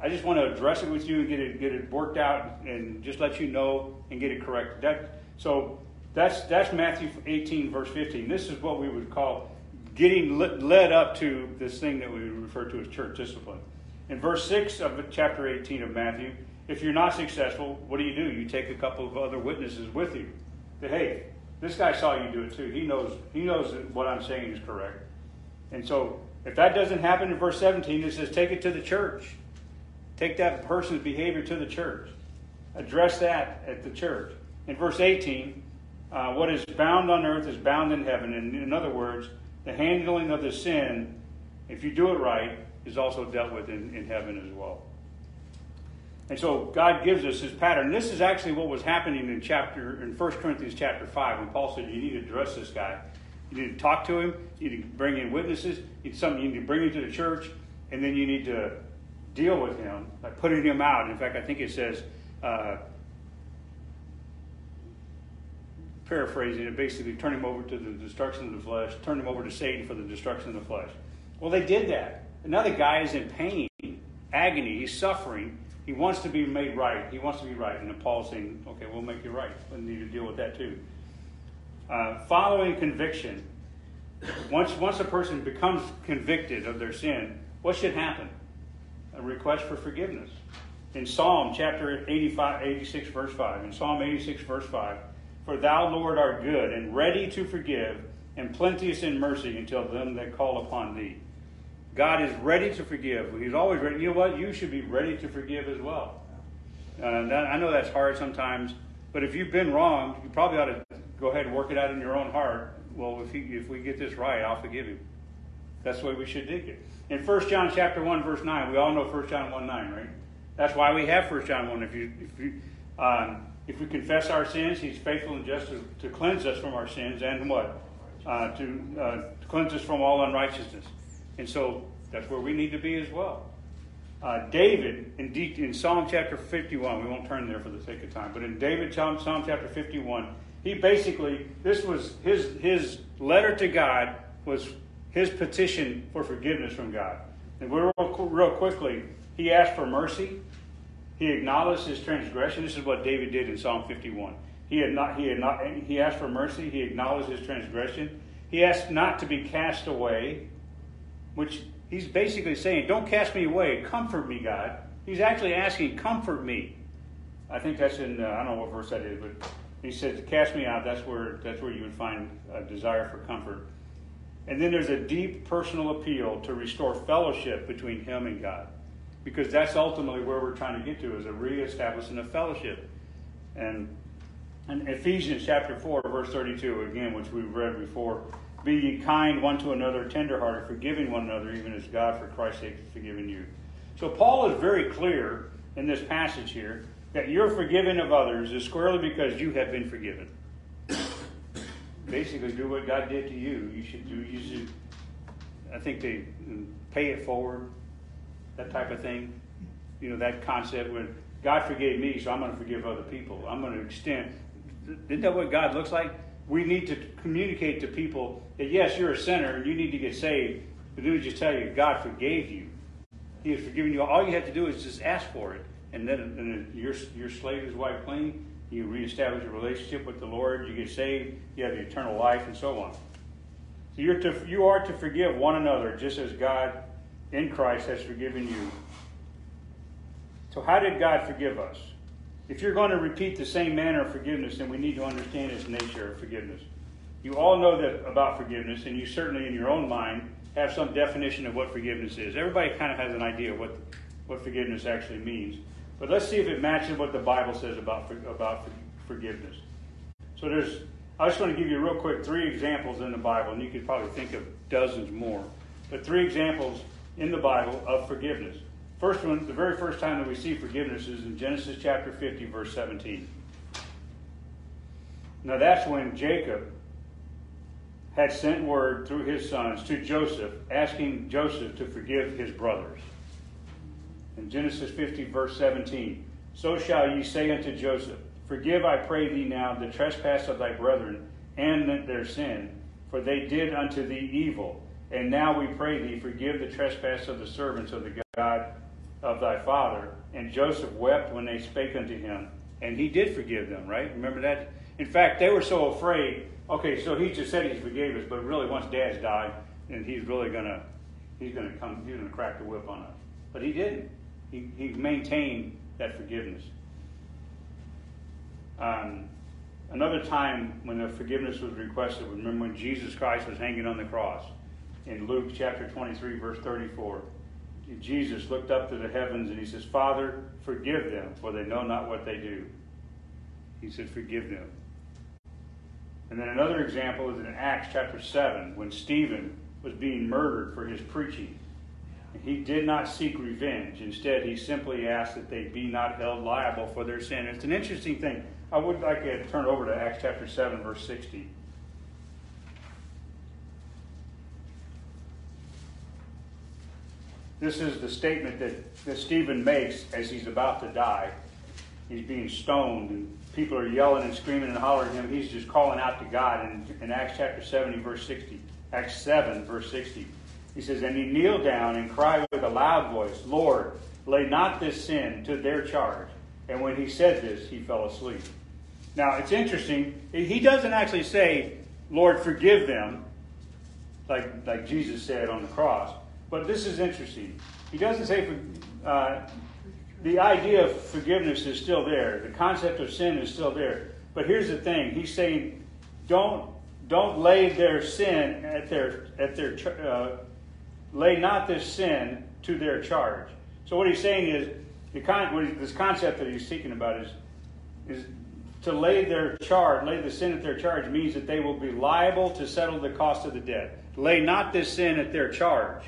I just want to address it with you and get it get it worked out and just let you know and get it corrected. That so that's that's Matthew 18 verse 15. This is what we would call getting led up to this thing that we refer to as church discipline. In verse 6 of chapter 18 of Matthew, if you're not successful, what do you do? You take a couple of other witnesses with you. Say, hey, this guy saw you do it too. He knows he knows that what I'm saying is correct. And so, if that doesn't happen in verse 17, it says, take it to the church. Take that person's behavior to the church. Address that at the church. In verse 18, uh, what is bound on earth is bound in heaven. And in other words, the handling of the sin, if you do it right, is also dealt with in, in heaven as well. And so God gives us his pattern. This is actually what was happening in chapter in 1 Corinthians chapter 5 when Paul said you need to address this guy. You need to talk to him. You need to bring in witnesses. It's something you need to bring him to the church, and then you need to deal with him by putting him out. In fact, I think it says, uh, paraphrasing it, basically turn him over to the destruction of the flesh, turn him over to Satan for the destruction of the flesh. Well, they did that. Another guy is in pain, agony. He's suffering. He wants to be made right. He wants to be right. And then Paul's saying, okay, we'll make you right. We need to deal with that too. Uh, following conviction, once, once a person becomes convicted of their sin, what should happen? A request for forgiveness. In Psalm chapter 85, 86, verse 5, in Psalm 86, verse 5, For thou, Lord, art good and ready to forgive, and plenteous in mercy until them that call upon thee. God is ready to forgive. He's always ready. You know what? You should be ready to forgive as well. Uh, that, I know that's hard sometimes, but if you've been wrong, you probably ought to go ahead and work it out in your own heart. Well, if, he, if we get this right, I'll forgive you. That's the way we should dig it. In 1 John chapter 1, verse 9, we all know 1 John 1 9, right? That's why we have 1 John 1. If you, if you Um, if we confess our sins, He's faithful and just to, to cleanse us from our sins and what? Uh, to, uh, to cleanse us from all unrighteousness. And so that's where we need to be as well. Uh, David, in, in Psalm chapter 51, we won't turn there for the sake of time, but in David, Psalm, Psalm chapter 51, he basically, this was his, his letter to God, was his petition for forgiveness from God. And real, real quickly, he asked for mercy. He acknowledged his transgression. This is what David did in Psalm 51. He had not, he had not, he asked for mercy. He acknowledged his transgression. He asked not to be cast away, which he's basically saying, Don't cast me away. Comfort me, God. He's actually asking, Comfort me. I think that's in, uh, I don't know what verse that is, but he says, Cast me out. That's where, that's where you would find a desire for comfort. And then there's a deep personal appeal to restore fellowship between him and God. Because that's ultimately where we're trying to get to, is a reestablishing of fellowship. And, and Ephesians chapter 4, verse 32, again, which we've read before, be ye kind one to another, tenderhearted, forgiving one another, even as God for Christ's sake has forgiven you. So Paul is very clear in this passage here that you're forgiving of others is squarely because you have been forgiven. Basically, do what God did to you. You should do. You should. I think they uh, pay it forward. That type of thing. You know that concept when God forgave me, so I'm going to forgive other people. I'm going to extend. Isn't that what God looks like? we need to communicate to people that yes, you're a sinner and you need to get saved. But let me just tell you, God forgave you. He has forgiven you. All you have to do is just ask for it, and then, your your slate is wiped clean. You reestablish a relationship with the Lord. You get saved. You have eternal life, and so on. So you're to you are to forgive one another, just as God in Christ has forgiven you. So how did God forgive us? If you're going to repeat the same manner of forgiveness, then we need to understand its nature of forgiveness. You all know that about forgiveness, and you certainly, in your own mind, have some definition of what forgiveness is. Everybody kind of has an idea of what, what forgiveness actually means. But let's see if it matches what the Bible says about, about forgiveness. So there's, I just want to give you real quick three examples in the Bible, and you could probably think of dozens more. But three examples in the Bible of forgiveness. First one, the very first time that we see forgiveness is in Genesis chapter 50, verse 17. Now that's when Jacob had sent word through his sons to Joseph, asking Joseph to forgive his brothers. In Genesis 50, verse 17, So shall ye say unto Joseph, Forgive, I pray thee now, the trespass of thy brethren and their sin, for they did unto thee evil. And now we pray thee, forgive the trespass of the servants of the God of thy father. And Joseph wept when they spake unto him. And he did forgive them, right? Remember that? In fact, they were so afraid. Okay, so he just said he forgave us, but really once dad's died, and he's really gonna he's gonna come he's gonna crack the whip on us. But he didn't. He he maintained that forgiveness. Um, another time when the forgiveness was requested, remember when Jesus Christ was hanging on the cross in Luke chapter 23, verse 34. Jesus looked up to the heavens and he says, Father, forgive them, for they know not what they do. He said, Forgive them. And then another example is in Acts chapter 7, when Stephen was being murdered for his preaching. He did not seek revenge. Instead, he simply asked that they be not held liable for their sin. It's an interesting thing. I would like to turn over to Acts chapter 7, verse 60. This is the statement that, that Stephen makes as he's about to die. He's being stoned, and people are yelling and screaming and hollering at him. He's just calling out to God in, in Acts chapter 70, verse 60. Acts 7, verse 60. He says, And he kneeled down and cried with a loud voice, Lord, lay not this sin to their charge. And when he said this, he fell asleep. Now, it's interesting. He doesn't actually say, Lord, forgive them, like, like Jesus said on the cross. But this is interesting. He doesn't say uh, the idea of forgiveness is still there. The concept of sin is still there. But here's the thing. He's saying, don't don't lay their sin at their at their uh, lay not this sin to their charge. So what he's saying is the con- this concept that he's speaking about is is to lay their charge, lay the sin at their charge means that they will be liable to settle the cost of the debt. Lay not this sin at their charge.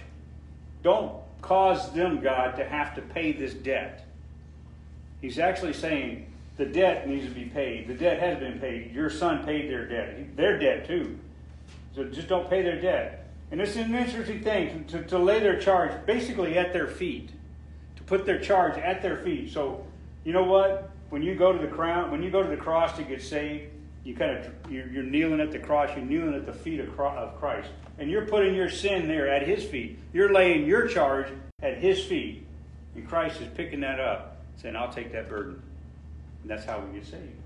Don't cause them, God, to have to pay this debt. He's actually saying, the debt needs to be paid. The debt has been paid. Your son paid their debt. Their debt too. So just don't pay their debt. And it's an interesting thing to, to lay their charge basically at their feet, to put their charge at their feet. So, you know what? When you go to the crown, when you go to the cross to get saved, you kind of you're, you're kneeling at the cross. You're kneeling at the feet of Christ, and you're putting your sin there at His feet. You're laying your charge at His feet, and Christ is picking that up, saying, "I'll take that burden." And that's how we get saved.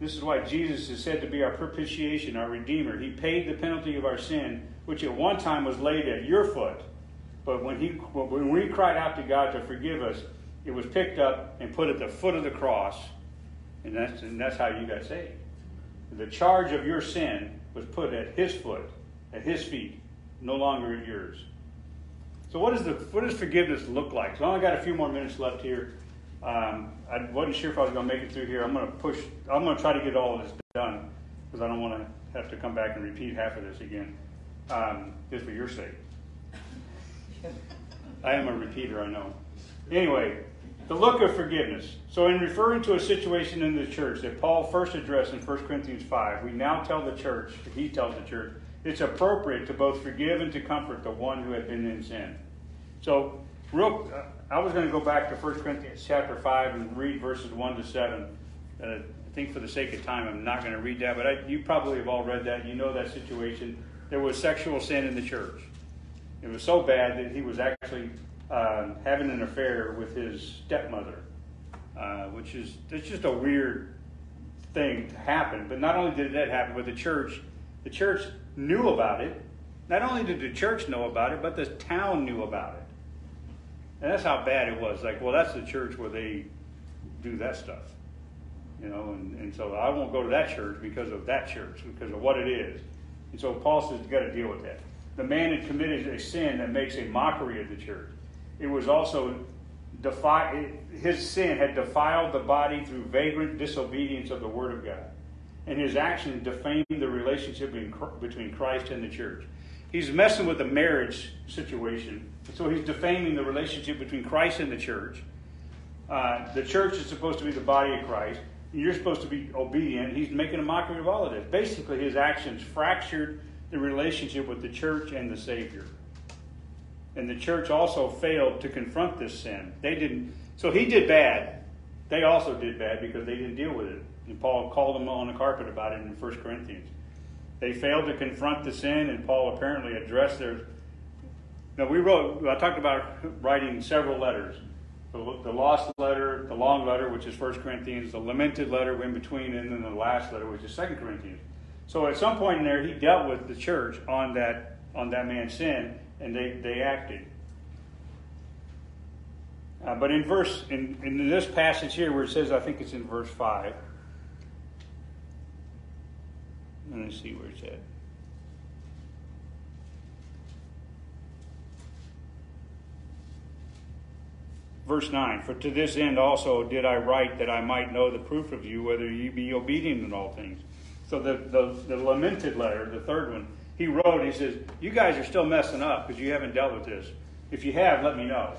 This is why Jesus is said to be our propitiation, our Redeemer. He paid the penalty of our sin, which at one time was laid at your foot. But when, he, when we cried out to God to forgive us, it was picked up and put at the foot of the cross. And that's, and that's how you got saved. The charge of your sin was put at his foot, at his feet, no longer at yours. So, what, is the, what does forgiveness look like? So, I only got a few more minutes left here. Um, I wasn't sure if I was going to make it through here. I'm going to push. I'm going to try to get all of this done because I don't want to have to come back and repeat half of this again, um, just for your sake. I am a repeater, I know. Anyway, the look of forgiveness. So, in referring to a situation in the church that Paul first addressed in 1 Corinthians 5, we now tell the church, he tells the church, it's appropriate to both forgive and to comfort the one who had been in sin. So, real, I was going to go back to 1 Corinthians chapter 5 and read verses 1 to 7. Uh, I think for the sake of time, I'm not going to read that, but I, you probably have all read that. You know that situation. There was sexual sin in the church. It was so bad that he was actually uh, having an affair with his stepmother, uh, which is it's just a weird thing to happen. But not only did that happen, but the church, the church knew about it. Not only did the church know about it, but the town knew about it. And that's how bad it was. Like, well, that's the church where they do that stuff. You know, and, and so I won't go to that church because of that church, because of what it is. And so Paul says, you've got to deal with that. The man had committed a sin that makes a mockery of the church. It was also defi- his sin had defiled the body through vagrant disobedience of the word of God. And his action defamed the relationship between Christ and the church he's messing with the marriage situation. So he's defaming the relationship between Christ and the church. Uh, the church is supposed to be the body of Christ. You're supposed to be obedient. He's making a mockery of all of this. Basically, his actions fractured the relationship with the church and the Savior. And the church also failed to confront this sin. They didn't. So he did bad. They also did bad because they didn't deal with it. And Paul called them on the carpet about it in 1 Corinthians. They failed to confront the sin, and Paul apparently addressed their. Now, we wrote, I talked about writing several letters the, lost letter, the long letter, which is 1 Corinthians, the lamented letter in between, and then the last letter, which is 2 Corinthians. So at some point in there, he dealt with the church on that, on that man's sin, and they, they acted. Uh, but in verse, in, in this passage here where it says, I think it's in verse 5, Let me see where it's at. Verse 9 For to this end also did I write that I might know the proof of you, whether you be obedient in all things. So the, the, the lamented letter, the third one, he wrote, he says, You guys are still messing up because you haven't dealt with this. If you have, let me know.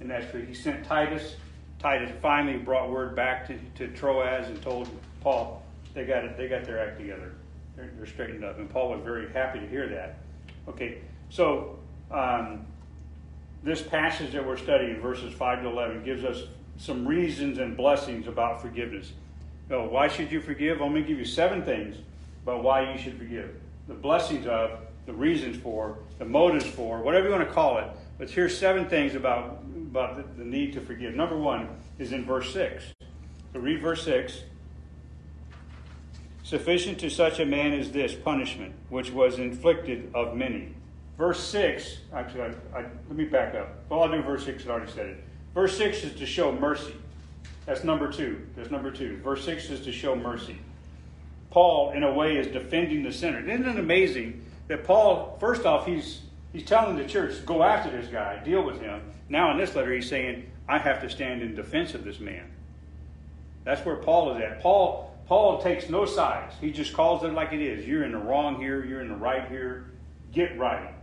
And that's true. He sent Titus. Titus finally brought word back to, to Troas and told Paul they got it, they got their act together. They're, they're straightened up. And Paul was very happy to hear that. Okay, so um, this passage that we're studying, verses 5 to 11, gives us some reasons and blessings about forgiveness. Why should you forgive? I'm going to give you seven things about why you should forgive. The blessings of, the reasons for, the motives for, whatever you want to call it. But here's seven things about, about the, the need to forgive. Number one is in verse 6. So read verse 6. Sufficient to such a man is this punishment, which was inflicted of many. Verse 6, actually, I, I, let me back up. Well, I'll do verse 6, I already said it. Verse 6 is to show mercy. That's number two. That's number two. Verse 6 is to show mercy. Paul, in a way, is defending the sinner. Isn't it amazing that Paul, first off, he's, he's telling the church, go after this guy, deal with him. Now, in this letter, he's saying, I have to stand in defense of this man. That's where Paul is at. Paul Paul takes no sides. He just calls it like it is. You're in the wrong here. You're in the right here. Get right.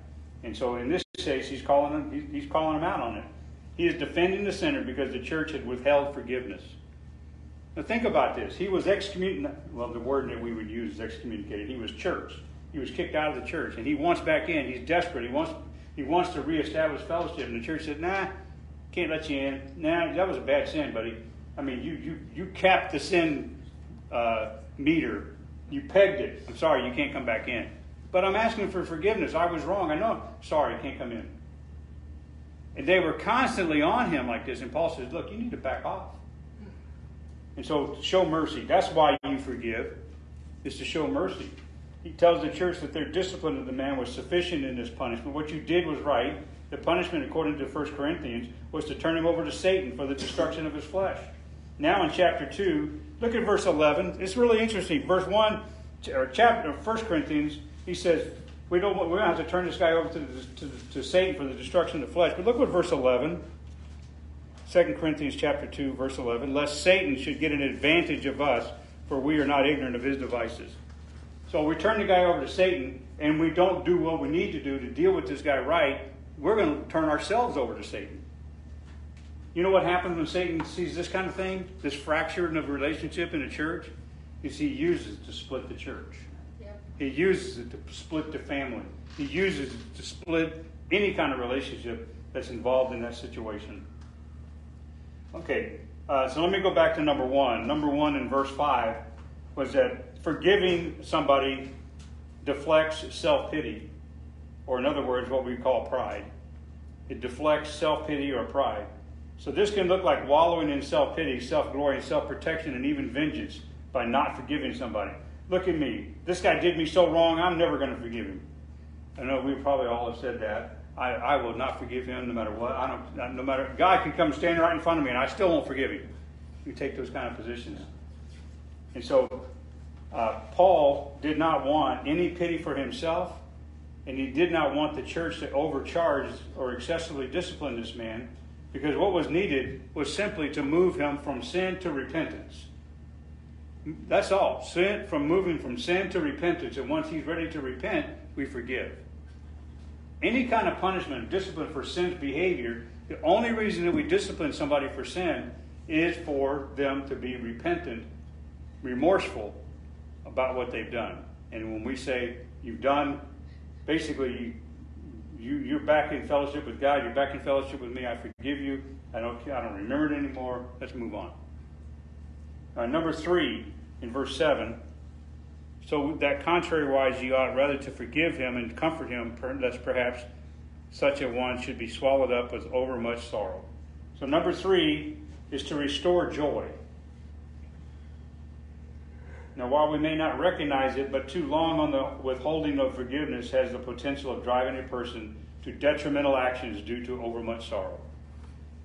And so in this case, he's calling him. He's calling him out on it. He is defending the sinner because the church had withheld forgiveness. Now think about this. He was excommunicated. Well, the word that we would use is excommunicated. He was church. He was kicked out of the church, and he wants back in. He's desperate. He wants he wants to reestablish fellowship, and the church said, "Nah, can't let you in. Nah, that was a bad sin, buddy. I mean, you you you capped the sin uh, meter. You pegged it. I'm sorry, you can't come back in. But I'm asking for forgiveness. I was wrong. I know. Sorry, I can't come in." And they were constantly on him like this. And Paul says, Look, you need to back off. And so show mercy. That's why you forgive, is to show mercy. He tells the church that their discipline of the man was sufficient in this punishment. What you did was right. The punishment, according to 1 Corinthians, was to turn him over to Satan for the destruction of his flesh. Now in chapter 2, look at verse 11. It's really interesting. Verse 1, or chapter 1 Corinthians, he says, we don't, we don't have to turn this guy over to, the, to, to Satan for the destruction of the flesh. But look what verse 11, 2 Corinthians chapter 2, verse 11, lest Satan should get an advantage of us, for we are not ignorant of his devices. So we turn the guy over to Satan, and we don't do what we need to do to deal with this guy right, we're going to turn ourselves over to Satan. You know what happens when Satan sees this kind of thing, this fracturing of a relationship in a church? Is he uses to split the church. He uses it to split the family. He uses it to split any kind of relationship that's involved in that situation. Okay, uh, so let me go back to number one. Number one in verse 5 was that forgiving somebody deflects self pity, or in other words, what we call pride. It deflects self pity or pride. So this can look like wallowing in self pity, self glory, self protection, and even vengeance by not forgiving somebody. Look at me. This guy did me so wrong, I'm never going to forgive him. I know we probably all have said that. I, I will not forgive him no matter what. I don't. No matter God can come stand right in front of me, and I still won't forgive him. You take those kind of positions. And so, uh, Paul did not want any pity for himself, and he did not want the church to overcharge or excessively discipline this man, because what was needed was simply to move him from sin to repentance. That's all. Sin from moving from sin to repentance, and once he's ready to repent, we forgive. Any kind of punishment, discipline for sin's behavior, the only reason that we discipline somebody for sin is for them to be repentant, remorseful about what they've done. And when we say you've done, basically you, you are back in fellowship with God, you're back in fellowship with me, I forgive you, I don't I don't remember it anymore. Let's move on. Uh, number three, in verse 7, so that contrariwise ye ought rather to forgive him and comfort him, lest perhaps such a one should be swallowed up with overmuch sorrow. So number three is to restore joy. Now, while we may not recognize it, but too long on the withholding of forgiveness has the potential of driving a person to detrimental actions due to overmuch sorrow.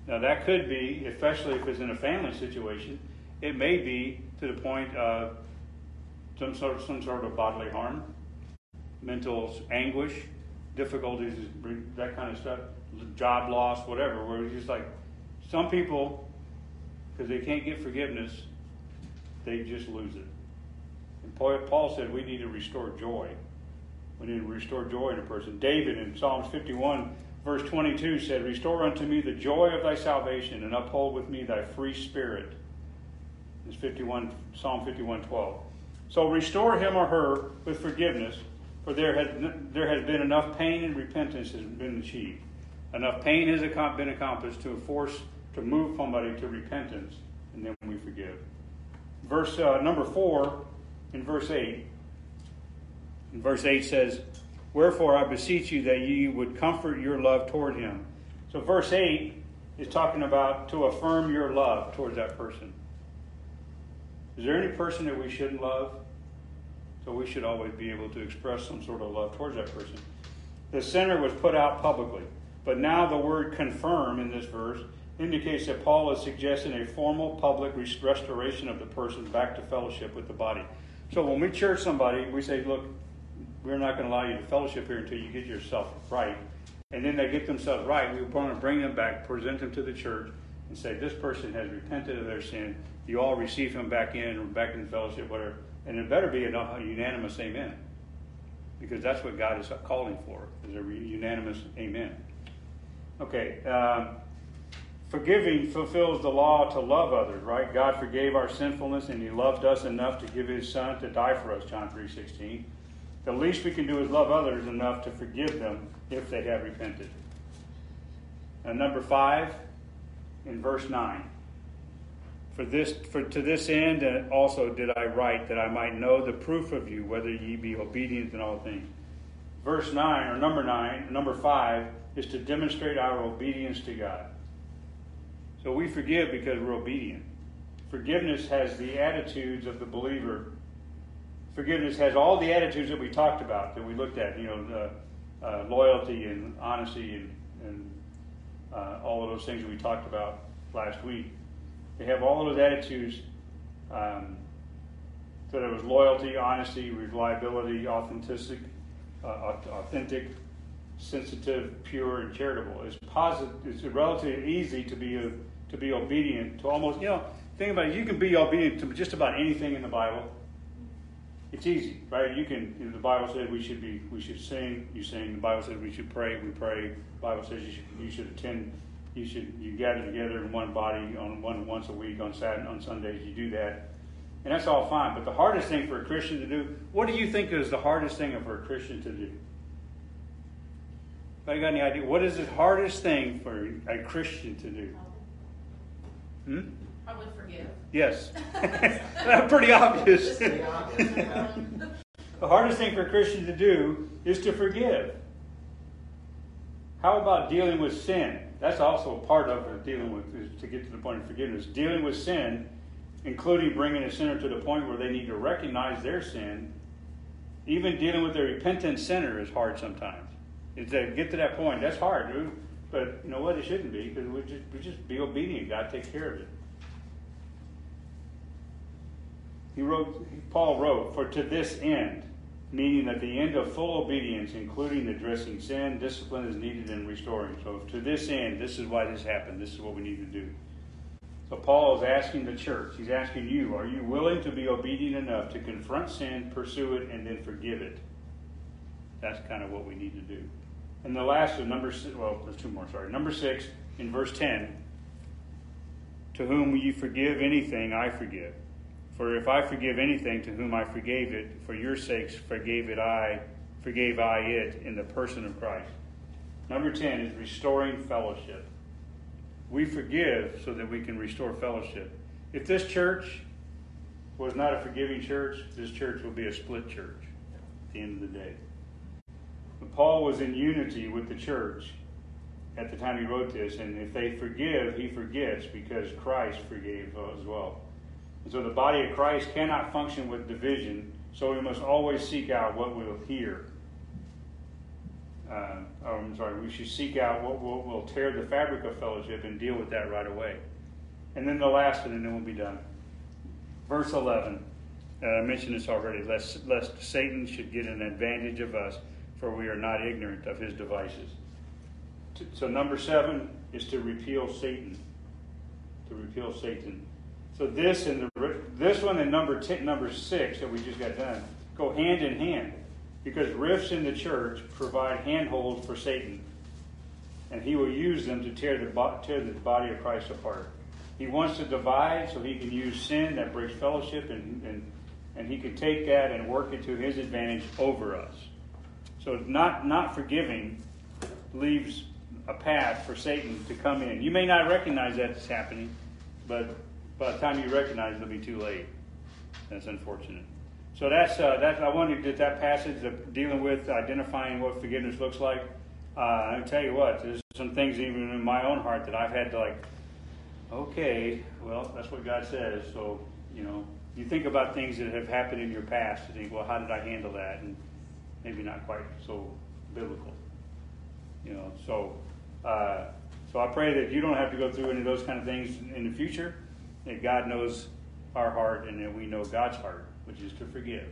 Now, that could be, especially if it's in a family situation, it may be to the point of some sort of, some sort of bodily harm, mental anguish, difficulties, that kind of stuff, job loss, whatever. Where it's just like some people, because they can't get forgiveness, they just lose it. And Paul said we need to restore joy. We need to restore joy in a person. David in Psalms 51, verse 22 said, Restore unto me the joy of thy salvation and uphold with me thy free spirit. It's 51, Psalm 51:12. So restore him or her with forgiveness, for there has, there has been enough pain and repentance has been achieved. Enough pain has been accomplished to force to move somebody to repentance, and then we forgive. Verse uh, number four in verse eight. In verse eight says, "Wherefore I beseech you that ye would comfort your love toward him." So verse eight is talking about to affirm your love towards that person. Is there any person that we shouldn't love? So we should always be able to express some sort of love towards that person. The sinner was put out publicly, but now the word confirm in this verse indicates that Paul is suggesting a formal public restoration of the person back to fellowship with the body. So when we church somebody, we say, look, we're not going to allow you to fellowship here until you get yourself right. And then they get themselves right. We want to bring them back, present them to the church, and say, this person has repented of their sin you all receive him back in back in fellowship, whatever. And it better be a unanimous amen. Because that's what God is calling for, is a unanimous amen. Okay. Um, forgiving fulfills the law to love others, right? God forgave our sinfulness and he loved us enough to give his son to die for us, John 3:16. The least we can do is love others enough to forgive them if they have repented. And number 5 in verse 9. For this for to this end uh, also did I write that I might know the proof of you whether ye be obedient in all things. Verse 9 or number 9, number 5 is to demonstrate our obedience to God. So we forgive because we're obedient. Forgiveness has the attitudes of the believer. Forgiveness has all the attitudes that we talked about, that we looked at, you know, uh, loyalty and honesty and, and uh, all of those things that we talked about last week. They have all those attitudes. Um, so there was loyalty, honesty, reliability, authentic, uh, authentic, sensitive, pure, and charitable. It's positive. It's relatively easy to be a, to be obedient to almost. You know, think about it. You can be obedient to just about anything in the Bible. It's easy, right? You can. You know, the Bible says we should be. We should sing. You sing. The Bible says we should pray. We pray. The Bible says you should. You should attend you should you gather together in one body on one once a week on Saturday on Sundays. You do that, and that's all fine. But the hardest thing for a Christian to do, what do you think is the hardest thing for a Christian to do? Anybody got any idea? What is the hardest thing for a Christian to do? Hmm? Probably forgive. Yes, That's pretty obvious. the hardest thing for a Christian to do is to forgive. How about dealing with sin? That's also part of dealing with, to get to the point of forgiveness. Dealing with sin, including bringing a sinner to the point where they need to recognize their sin. Even dealing with a repentant sinner is hard sometimes. To get to that point, that's hard, dude. But you know what? It shouldn't be because we just we just be obedient. God takes care of it. He wrote. Paul wrote, "For to this end." Meaning that the end of full obedience, including addressing sin, discipline is needed in restoring. So, to this end, this is why this happened. This is what we need to do. So, Paul is asking the church, he's asking you, are you willing to be obedient enough to confront sin, pursue it, and then forgive it? That's kind of what we need to do. And the last of number six, well, there's two more, sorry. Number six, in verse 10, to whom you forgive anything, I forgive. For if I forgive anything to whom I forgave it, for your sakes forgave it I, forgave I it in the person of Christ. Number 10 is restoring fellowship. We forgive so that we can restore fellowship. If this church was not a forgiving church, this church will be a split church at the end of the day. But Paul was in unity with the church at the time he wrote this, and if they forgive, he forgets because Christ forgave as well. And so the body of Christ cannot function with division, so we must always seek out what we'll hear. Uh, oh, I'm sorry, we should seek out what will, will tear the fabric of fellowship and deal with that right away. And then the last one, and then we'll be done. Verse 11. Uh, I mentioned this already. Lest, lest Satan should get an advantage of us, for we are not ignorant of his devices. So, number seven is to repeal Satan. To repeal Satan. So this and the this one and number ten, number six that we just got done go hand in hand because rifts in the church provide handholds for Satan, and he will use them to tear the tear the body of Christ apart. He wants to divide so he can use sin that breaks fellowship and and and he can take that and work it to his advantage over us. So not not forgiving leaves a path for Satan to come in. You may not recognize that it's happening, but by the time you recognize it, it'll be too late. That's unfortunate. So that's uh, that's I wanted to get that passage of dealing with identifying what forgiveness looks like. Uh, I tell you what, there's some things even in my own heart that I've had to like. Okay, well, that's what God says. So you know, you think about things that have happened in your past. You think, well, how did I handle that? And maybe not quite so biblical. You know, so uh, so I pray that you don't have to go through any of those kind of things in the future that God knows our heart and that we know God's heart, which is to forgive,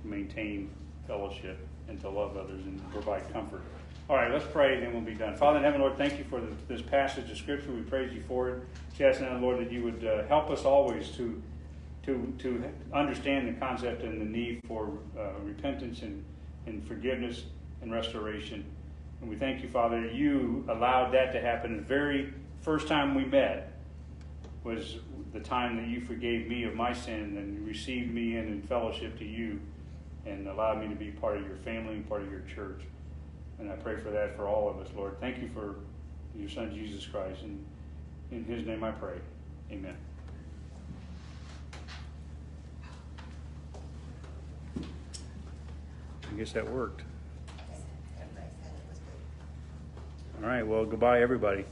to maintain fellowship, and to love others and provide comfort. All right, let's pray and then we'll be done. Father in heaven, Lord, thank you for this passage of Scripture. We praise you for it. Just now, Lord, that you would uh, help us always to, to, to understand the concept and the need for uh, repentance and, and forgiveness and restoration. And we thank you, Father, you allowed that to happen. The very first time we met was the time that you forgave me of my sin and received me in in fellowship to you and allowed me to be part of your family and part of your church. And I pray for that for all of us, Lord. Thank you for your Son, Jesus Christ. And in his name I pray. Amen. I guess that worked. All right, well, goodbye, everybody.